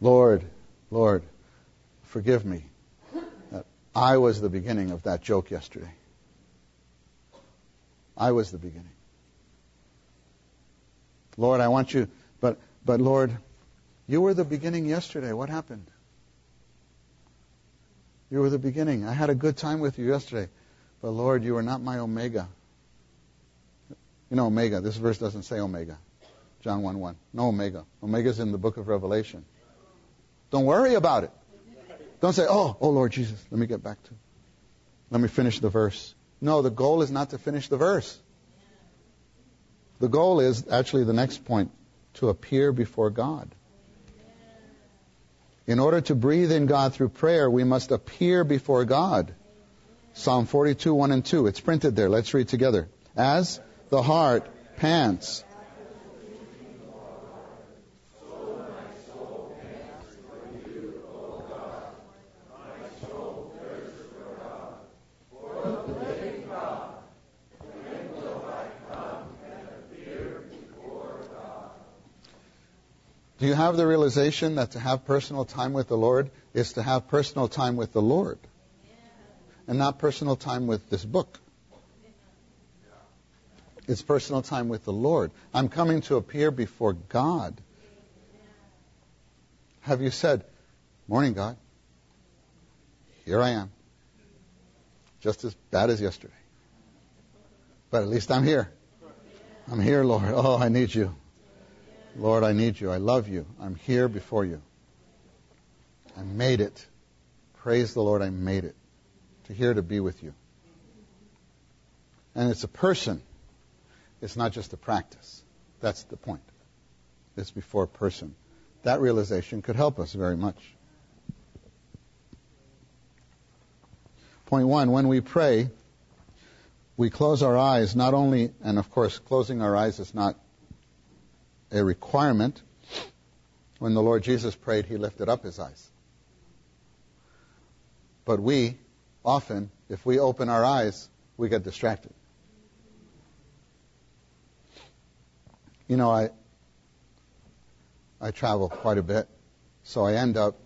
Lord, Lord, forgive me that I was the beginning of that joke yesterday. I was the beginning. Lord, I want you, but, but Lord, you were the beginning yesterday. What happened? You were the beginning. I had a good time with you yesterday. But Lord, you are not my Omega. You know, Omega. This verse doesn't say Omega. John 1 1. No Omega. Omega's in the book of Revelation. Don't worry about it. Don't say, oh, oh Lord Jesus, let me get back to. Let me finish the verse. No, the goal is not to finish the verse. The goal is actually the next point to appear before God. In order to breathe in God through prayer, we must appear before God. Psalm 42, 1 and 2. It's printed there. Let's read together. As the hart pants. Do you have the realization that to have personal time with the Lord is to have personal time with the Lord and not personal time with this book? It's personal time with the Lord. I'm coming to appear before God. Have you said, Morning, God? Here I am. Just as bad as yesterday. But at least I'm here. I'm here, Lord. Oh, I need you. Lord, I need you. I love you. I'm here before you. I made it. Praise the Lord, I made it. To here to be with you. And it's a person. It's not just a practice. That's the point. It's before a person. That realization could help us very much. Point one, when we pray, we close our eyes not only, and of course, closing our eyes is not a requirement. When the Lord Jesus prayed, he lifted up his eyes. But we, often, if we open our eyes, we get distracted. You know, I I travel quite a bit, so I end up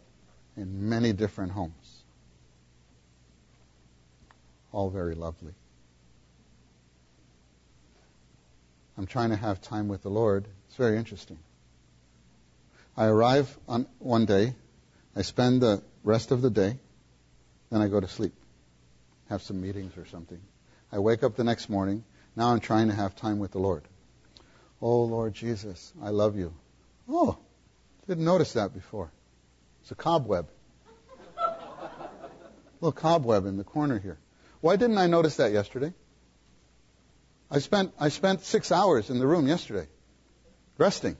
in many different homes. All very lovely. I'm trying to have time with the Lord. It's very interesting. I arrive on one day, I spend the rest of the day, then I go to sleep, have some meetings or something. I wake up the next morning. Now I'm trying to have time with the Lord. Oh, Lord Jesus, I love you. Oh, didn't notice that before. It's a cobweb. A little cobweb in the corner here. Why didn't I notice that yesterday? I spent I spent six hours in the room yesterday, resting.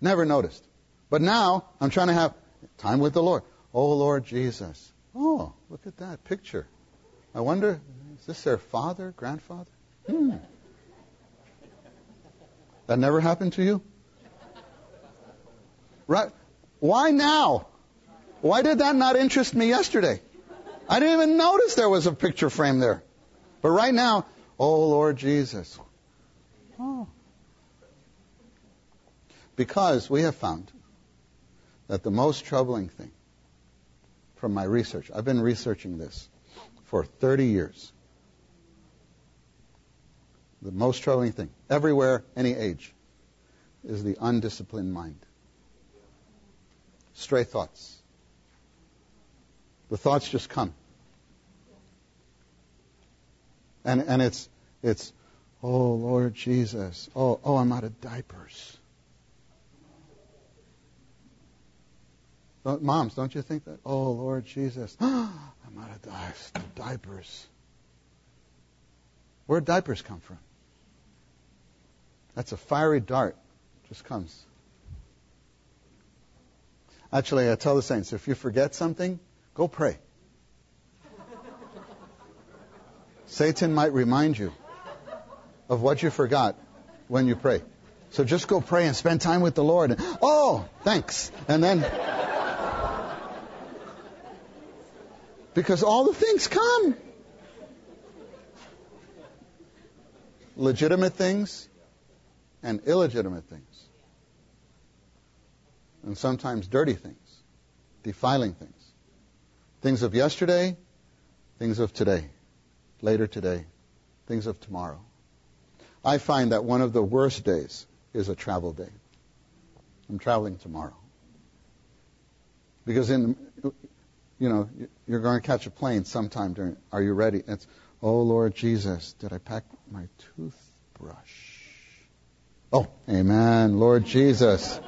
Never noticed. But now I'm trying to have time with the Lord. Oh Lord Jesus. Oh, look at that picture. I wonder, is this their father, grandfather? Hmm. That never happened to you? Right? Why now? Why did that not interest me yesterday? I didn't even notice there was a picture frame there. But right now, oh Lord Jesus. Oh. Because we have found that the most troubling thing from my research, I've been researching this for 30 years. The most troubling thing, everywhere, any age, is the undisciplined mind stray thoughts. The thoughts just come. And, and it's, it's, oh, Lord Jesus. Oh, oh, I'm out of diapers. Don't, moms, don't you think that? Oh, Lord Jesus. (gasps) I'm out of di- diapers. Where'd diapers come from? That's a fiery dart. Just comes. Actually, I tell the saints, if you forget something, go pray. (laughs) Satan might remind you of what you forgot when you pray. So just go pray and spend time with the Lord. Oh, thanks. And then. Because all the things come. Legitimate things and illegitimate things and sometimes dirty things, defiling things. Things of yesterday, things of today, later today, things of tomorrow. I find that one of the worst days is a travel day. I'm traveling tomorrow. Because in, you know, you're going to catch a plane sometime during, are you ready? It's, oh Lord Jesus, did I pack my toothbrush? Oh, amen. Lord Jesus.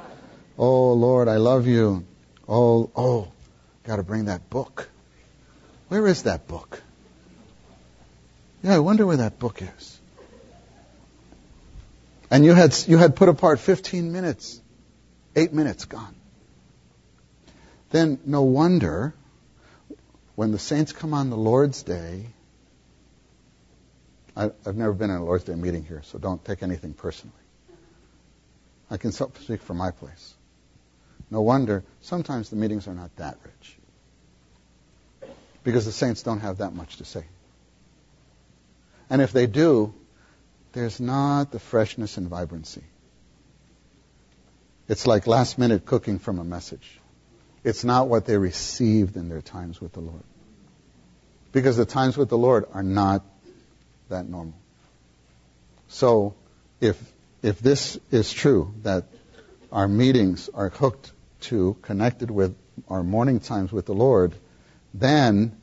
Oh, Lord, I love you. Oh, oh, got to bring that book. Where is that book? Yeah, I wonder where that book is. And you had, you had put apart 15 minutes, eight minutes gone. Then no wonder when the saints come on the Lord's Day, I, have never been in a Lord's Day meeting here, so don't take anything personally. I can speak for my place. No wonder sometimes the meetings are not that rich. Because the saints don't have that much to say. And if they do, there's not the freshness and vibrancy. It's like last minute cooking from a message. It's not what they received in their times with the Lord. Because the times with the Lord are not that normal. So if if this is true, that our meetings are hooked to, connected with our morning times with the Lord, then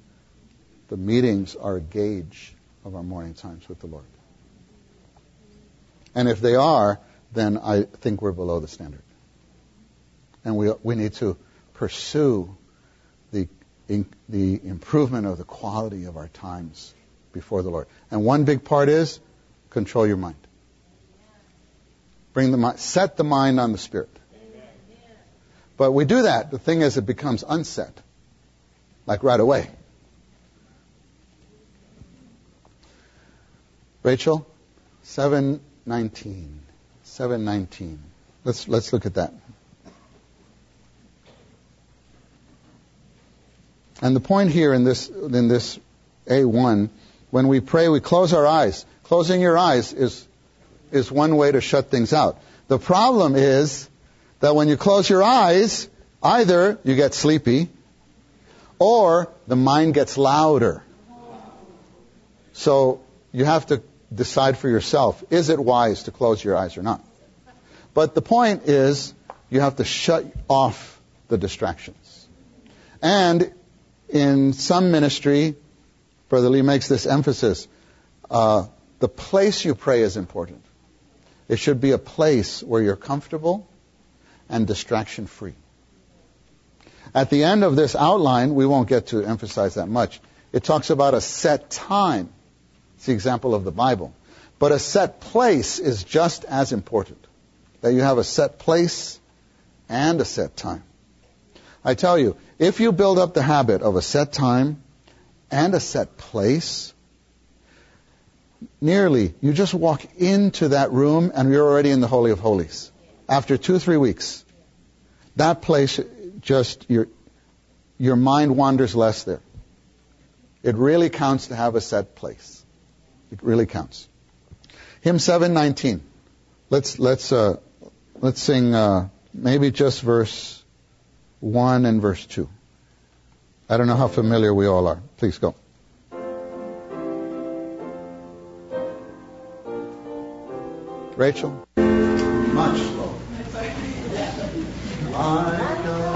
the meetings are a gauge of our morning times with the Lord. And if they are, then I think we're below the standard. And we, we need to pursue the, in, the improvement of the quality of our times before the Lord. And one big part is control your mind. Bring the mind, set the mind on the Spirit. But we do that. The thing is, it becomes unset, like right away. Rachel, seven nineteen, seven nineteen. Let's let's look at that. And the point here in this in this A1, when we pray, we close our eyes. Closing your eyes is is one way to shut things out. The problem is that when you close your eyes, either you get sleepy or the mind gets louder. So you have to decide for yourself is it wise to close your eyes or not? But the point is you have to shut off the distractions. And in some ministry, Brother Lee makes this emphasis uh, the place you pray is important. It should be a place where you're comfortable and distraction free. At the end of this outline, we won't get to emphasize that much. It talks about a set time. It's the example of the Bible. But a set place is just as important. That you have a set place and a set time. I tell you, if you build up the habit of a set time and a set place, nearly, you just walk into that room and you're already in the Holy of Holies. After two, three weeks, that place just, your, your mind wanders less there. It really counts to have a set place. It really counts. Hymn 719. Let's, let's, uh, let's sing, uh, maybe just verse 1 and verse 2. I don't know how familiar we all are. Please go. Rachel? Much slower. I know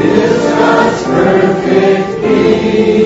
is God's perfect peace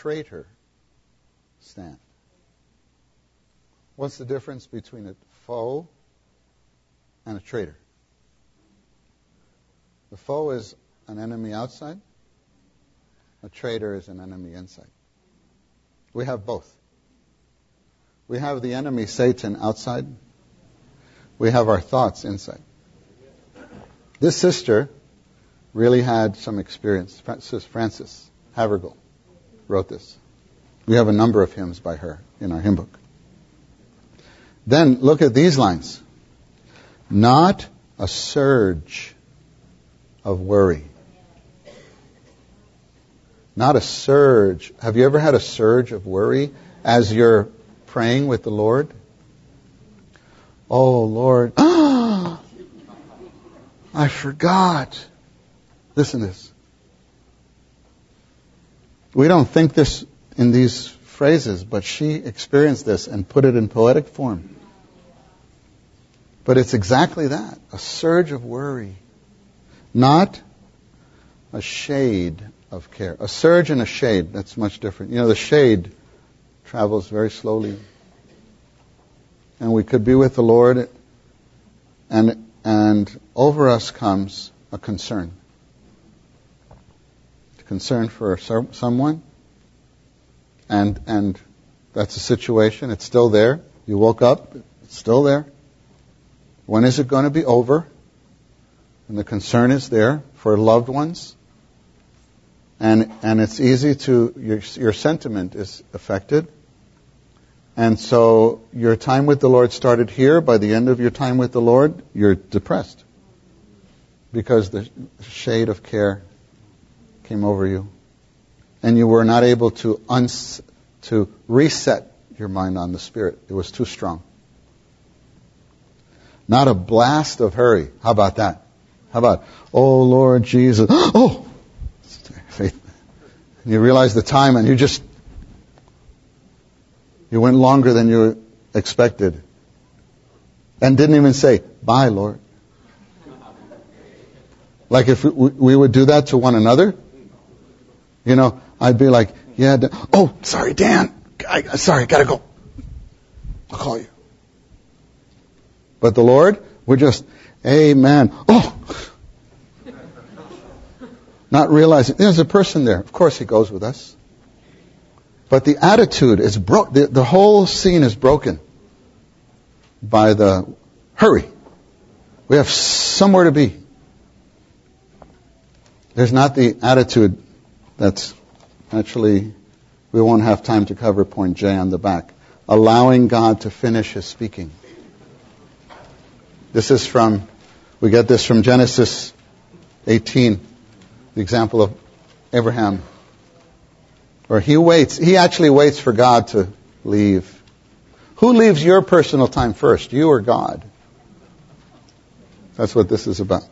traitor stand. What's the difference between a foe and a traitor? The foe is an enemy outside. A traitor is an enemy inside. We have both. We have the enemy Satan outside. We have our thoughts inside. This sister really had some experience. Frances, Frances Havergal wrote this. We have a number of hymns by her in our hymn book. Then look at these lines. Not a surge of worry. Not a surge. Have you ever had a surge of worry as you're praying with the Lord? Oh, Lord. (gasps) I forgot. Listen to this. We don't think this in these phrases, but she experienced this and put it in poetic form. But it's exactly that a surge of worry, not a shade of care. A surge and a shade, that's much different. You know, the shade travels very slowly. And we could be with the Lord, and, and over us comes a concern. Concern for someone, and, and that's a situation. It's still there. You woke up, it's still there. When is it going to be over? And the concern is there for loved ones. And, and it's easy to, your, your sentiment is affected. And so your time with the Lord started here. By the end of your time with the Lord, you're depressed. Because the shade of care came over you. And you were not able to, uns- to reset your mind on the Spirit. It was too strong. Not a blast of hurry. How about that? How about, oh Lord Jesus, (gasps) oh! Faith. You realize the time and you just, you went longer than you expected. And didn't even say, bye Lord. Like if we would do that to one another, you know, I'd be like, yeah, oh, sorry, Dan. I, sorry, gotta go. I'll call you. But the Lord, we're just, Amen. Oh! Not realizing there's a person there. Of course, He goes with us. But the attitude is broke. The, the whole scene is broken by the hurry. We have somewhere to be. There's not the attitude that's actually, we won't have time to cover point J on the back. Allowing God to finish His speaking. This is from, we get this from Genesis 18, the example of Abraham. Where he waits, he actually waits for God to leave. Who leaves your personal time first, you or God? That's what this is about.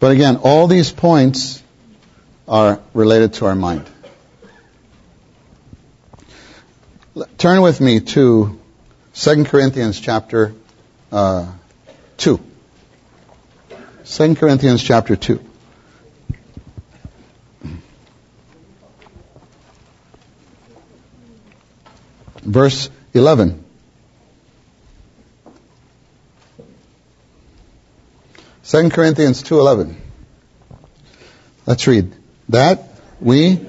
But again, all these points are related to our mind. Turn with me to 2 Corinthians chapter uh, 2. 2 Corinthians chapter 2. Verse 11. Second Corinthians 2:11. Let's read. That we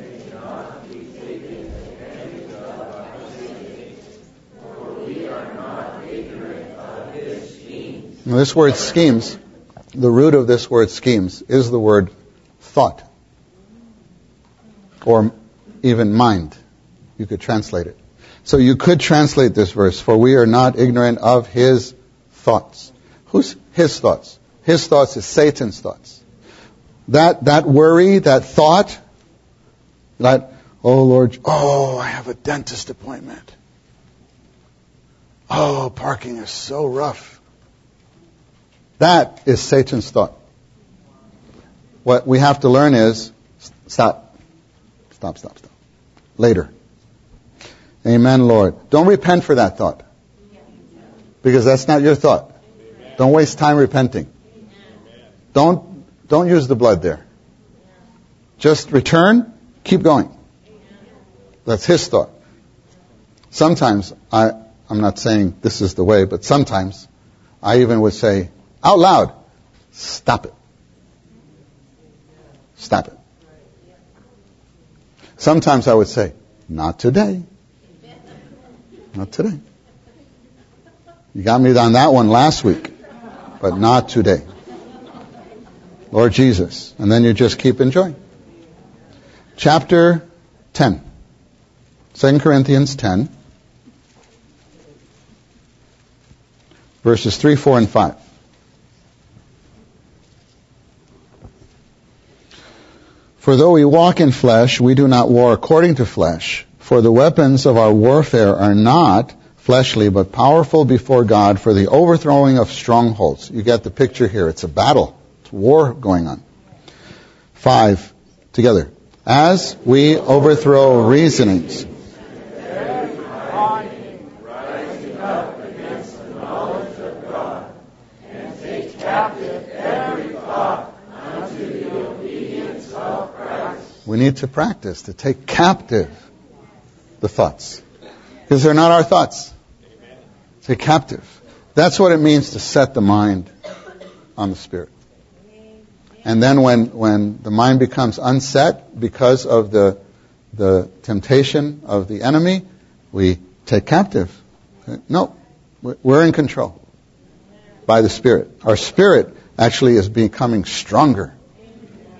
Now, this word schemes, the root of this word schemes is the word thought or even mind. You could translate it. So you could translate this verse, for we are not ignorant of his thoughts. Who's his thoughts? His thoughts is Satan's thoughts. That, that worry, that thought, that, oh Lord, oh, I have a dentist appointment. Oh, parking is so rough. That is Satan's thought. What we have to learn is stop. Stop, stop, stop. Later. Amen, Lord. Don't repent for that thought. Because that's not your thought. Don't waste time repenting. Don't, don't use the blood there. just return, keep going. That's his thought. Sometimes I, I'm not saying this is the way, but sometimes I even would say out loud, stop it. Stop it. Sometimes I would say, not today. Not today. You got me on that one last week, but not today. Lord Jesus. And then you just keep enjoying. Chapter 10. 2 Corinthians 10. Verses 3, 4, and 5. For though we walk in flesh, we do not war according to flesh. For the weapons of our warfare are not fleshly, but powerful before God for the overthrowing of strongholds. You get the picture here. It's a battle. War going on. Five, together. As we overthrow reasonings. We need to practice to take captive the thoughts. Because they're not our thoughts. Take captive. That's what it means to set the mind on the Spirit. And then when, when the mind becomes unset because of the, the temptation of the enemy, we take captive. No, we're in control by the Spirit. Our spirit actually is becoming stronger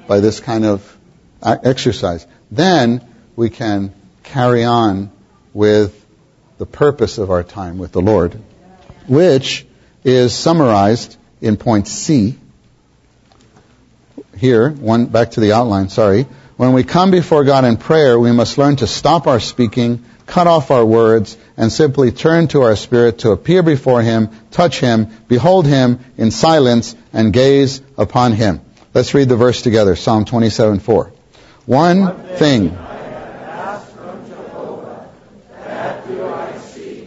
by this kind of uh, exercise. Then we can carry on with the purpose of our time with the Lord, which is summarized in point C. Here, one back to the outline, sorry. When we come before God in prayer, we must learn to stop our speaking, cut off our words, and simply turn to our spirit to appear before Him, touch Him, behold Him in silence, and gaze upon Him. Let's read the verse together, Psalm 27, 4. One thing.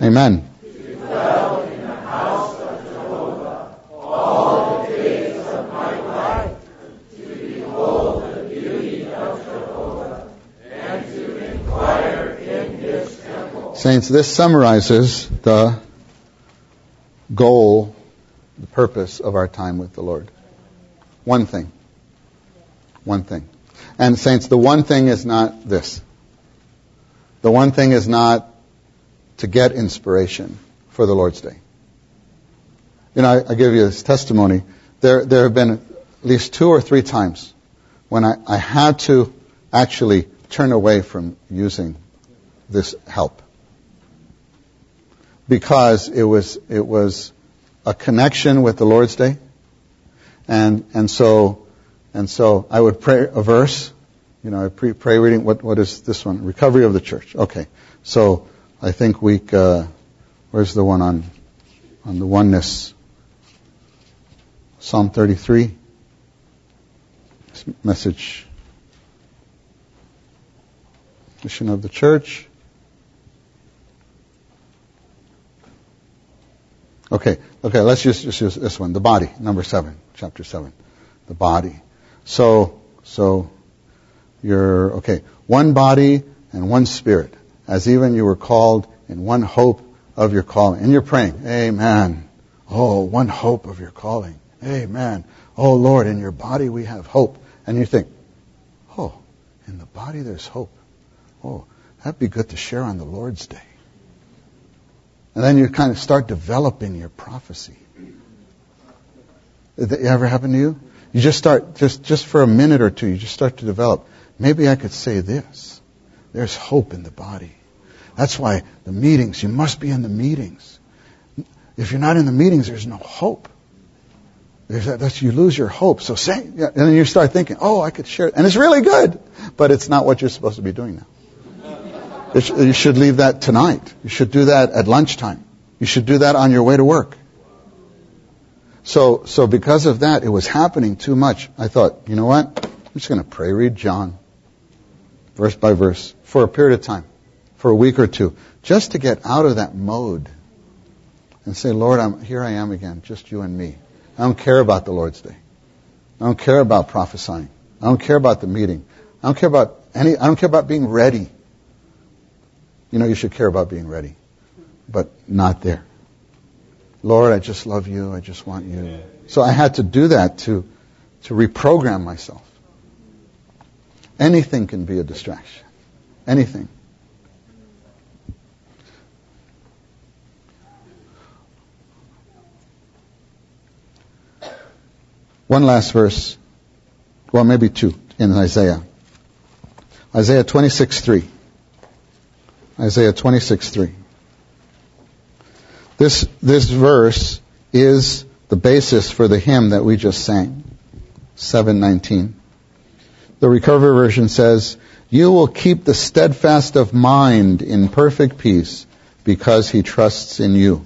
Amen. Saints, this summarizes the goal, the purpose of our time with the Lord. One thing. One thing. And saints, the one thing is not this. The one thing is not to get inspiration for the Lord's Day. You know, I, I give you this testimony. There, there have been at least two or three times when I, I had to actually turn away from using this help because it was it was a connection with the Lord's Day, and and so and so I would pray a verse. You know, I pre- pray reading. What, what is this one? Recovery of the church. Okay. So I think week, uh, where's the one on, on the oneness? Psalm 33. Message. Mission of the church. Okay, okay, let's just, just use this one. The body, number seven, chapter seven. The body. So, so, you're, okay, one body and one spirit, as even you were called in one hope of your calling. And you're praying, Amen. Oh, one hope of your calling. Amen. Oh Lord, in your body we have hope. And you think, oh, in the body there's hope. Oh, that'd be good to share on the Lord's Day. And then you kind of start developing your prophecy. Did that ever happen to you? You just start, just, just for a minute or two, you just start to develop. Maybe I could say this. There's hope in the body. That's why the meetings, you must be in the meetings. If you're not in the meetings, there's no hope. There's that, that's, you lose your hope. So say, and then you start thinking, oh, I could share. And it's really good, but it's not what you're supposed to be doing now. You should leave that tonight. You should do that at lunchtime. You should do that on your way to work. So, so because of that, it was happening too much. I thought, you know what? I'm just going to pray read John, verse by verse, for a period of time, for a week or two, just to get out of that mode and say, Lord, I'm, here I am again, just you and me. I don't care about the Lord's Day. I don't care about prophesying. I don't care about the meeting. I don't care about any, I don't care about being ready. You know, you should care about being ready, but not there. Lord, I just love you. I just want you. So I had to do that to, to reprogram myself. Anything can be a distraction. Anything. One last verse. Well, maybe two in Isaiah. Isaiah 26:3. Isaiah 26:3. This this verse is the basis for the hymn that we just sang. 719. The recovery version says, "You will keep the steadfast of mind in perfect peace because he trusts in you."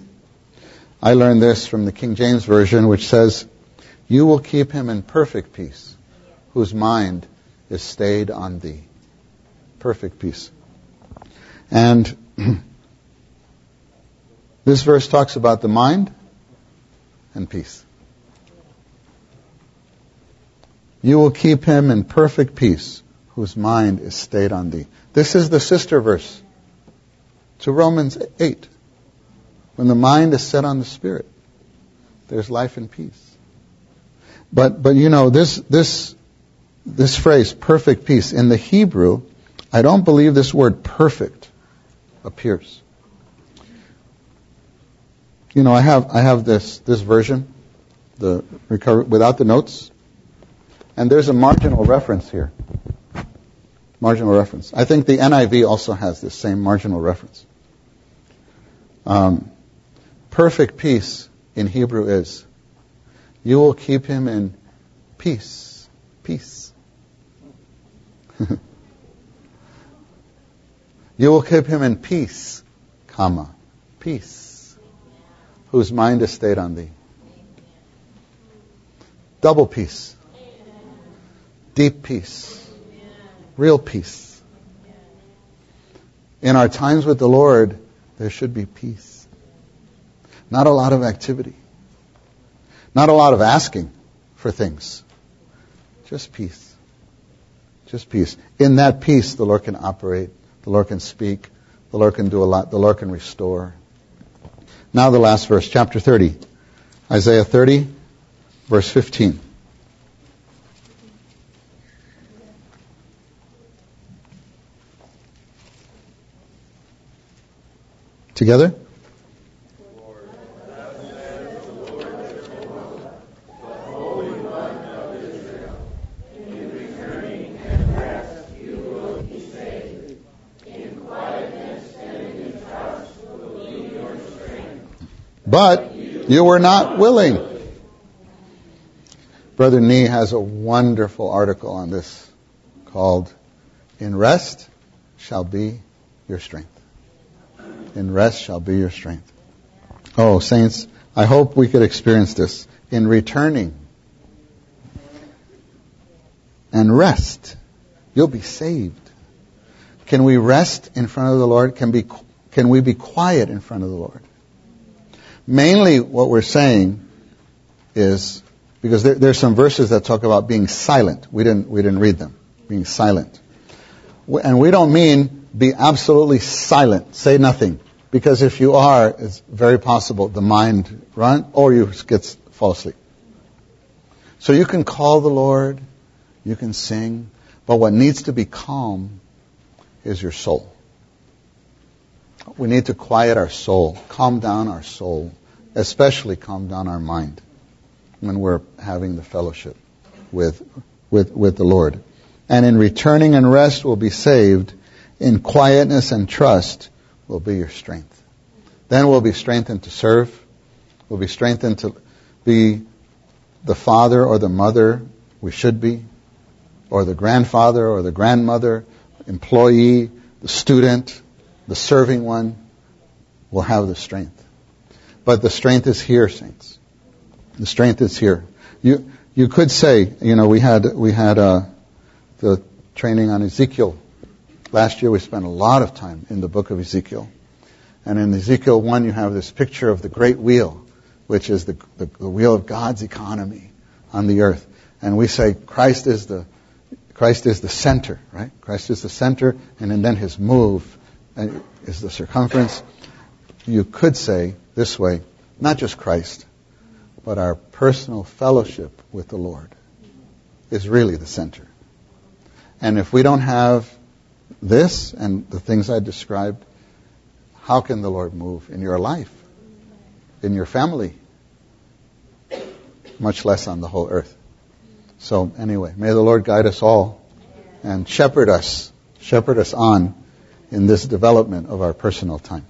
I learned this from the King James version which says, "You will keep him in perfect peace whose mind is stayed on thee." Perfect peace. And (clears throat) this verse talks about the mind and peace. You will keep him in perfect peace whose mind is stayed on thee. This is the sister verse to Romans 8. When the mind is set on the Spirit, there's life and peace. But, but you know, this, this, this phrase, perfect peace, in the Hebrew, I don't believe this word perfect appears. You know, I have, I have this, this version, the recover, without the notes, and there's a marginal reference here. Marginal reference. I think the NIV also has this same marginal reference. Um, perfect peace in Hebrew is, you will keep him in peace. Peace. (laughs) you will keep him in peace, comma, peace, whose mind is stayed on thee. Double peace. Deep peace. Real peace. In our times with the Lord, there should be peace. Not a lot of activity. Not a lot of asking for things. Just peace. Just peace. In that peace, the Lord can operate. The Lord can speak. The Lord can do a lot. The Lord can restore. Now the last verse, chapter 30. Isaiah 30, verse 15. Together? But you were not willing. Brother Nee has a wonderful article on this called In Rest Shall Be Your Strength. In rest shall be your strength. Oh, saints, I hope we could experience this. In returning and rest, you'll be saved. Can we rest in front of the Lord? Can, be, can we be quiet in front of the Lord? Mainly what we're saying is, because there, there's some verses that talk about being silent. We didn't, we didn't read them. Being silent. And we don't mean be absolutely silent. Say nothing. Because if you are, it's very possible the mind run or you get fall asleep. So you can call the Lord, you can sing, but what needs to be calm is your soul. We need to quiet our soul, calm down our soul, especially calm down our mind when we're having the fellowship with, with, with the Lord. And in returning and rest will be saved. In quietness and trust will be your strength. Then we'll be strengthened to serve. We'll be strengthened to be the father or the mother we should be, or the grandfather or the grandmother, employee, the student, the serving one will have the strength. But the strength is here, saints. The strength is here. You you could say, you know, we had we had uh, the training on Ezekiel last year. We spent a lot of time in the book of Ezekiel, and in Ezekiel one, you have this picture of the great wheel, which is the, the, the wheel of God's economy on the earth. And we say Christ is the Christ is the center, right? Christ is the center, and then his move Uh, is the circumference. You could say this way, not just Christ, but our personal fellowship with the Lord is really the center. And if we don't have this and the things I described, how can the Lord move in your life, in your family, much less on the whole earth? So anyway, may the Lord guide us all and shepherd us, shepherd us on in this development of our personal time.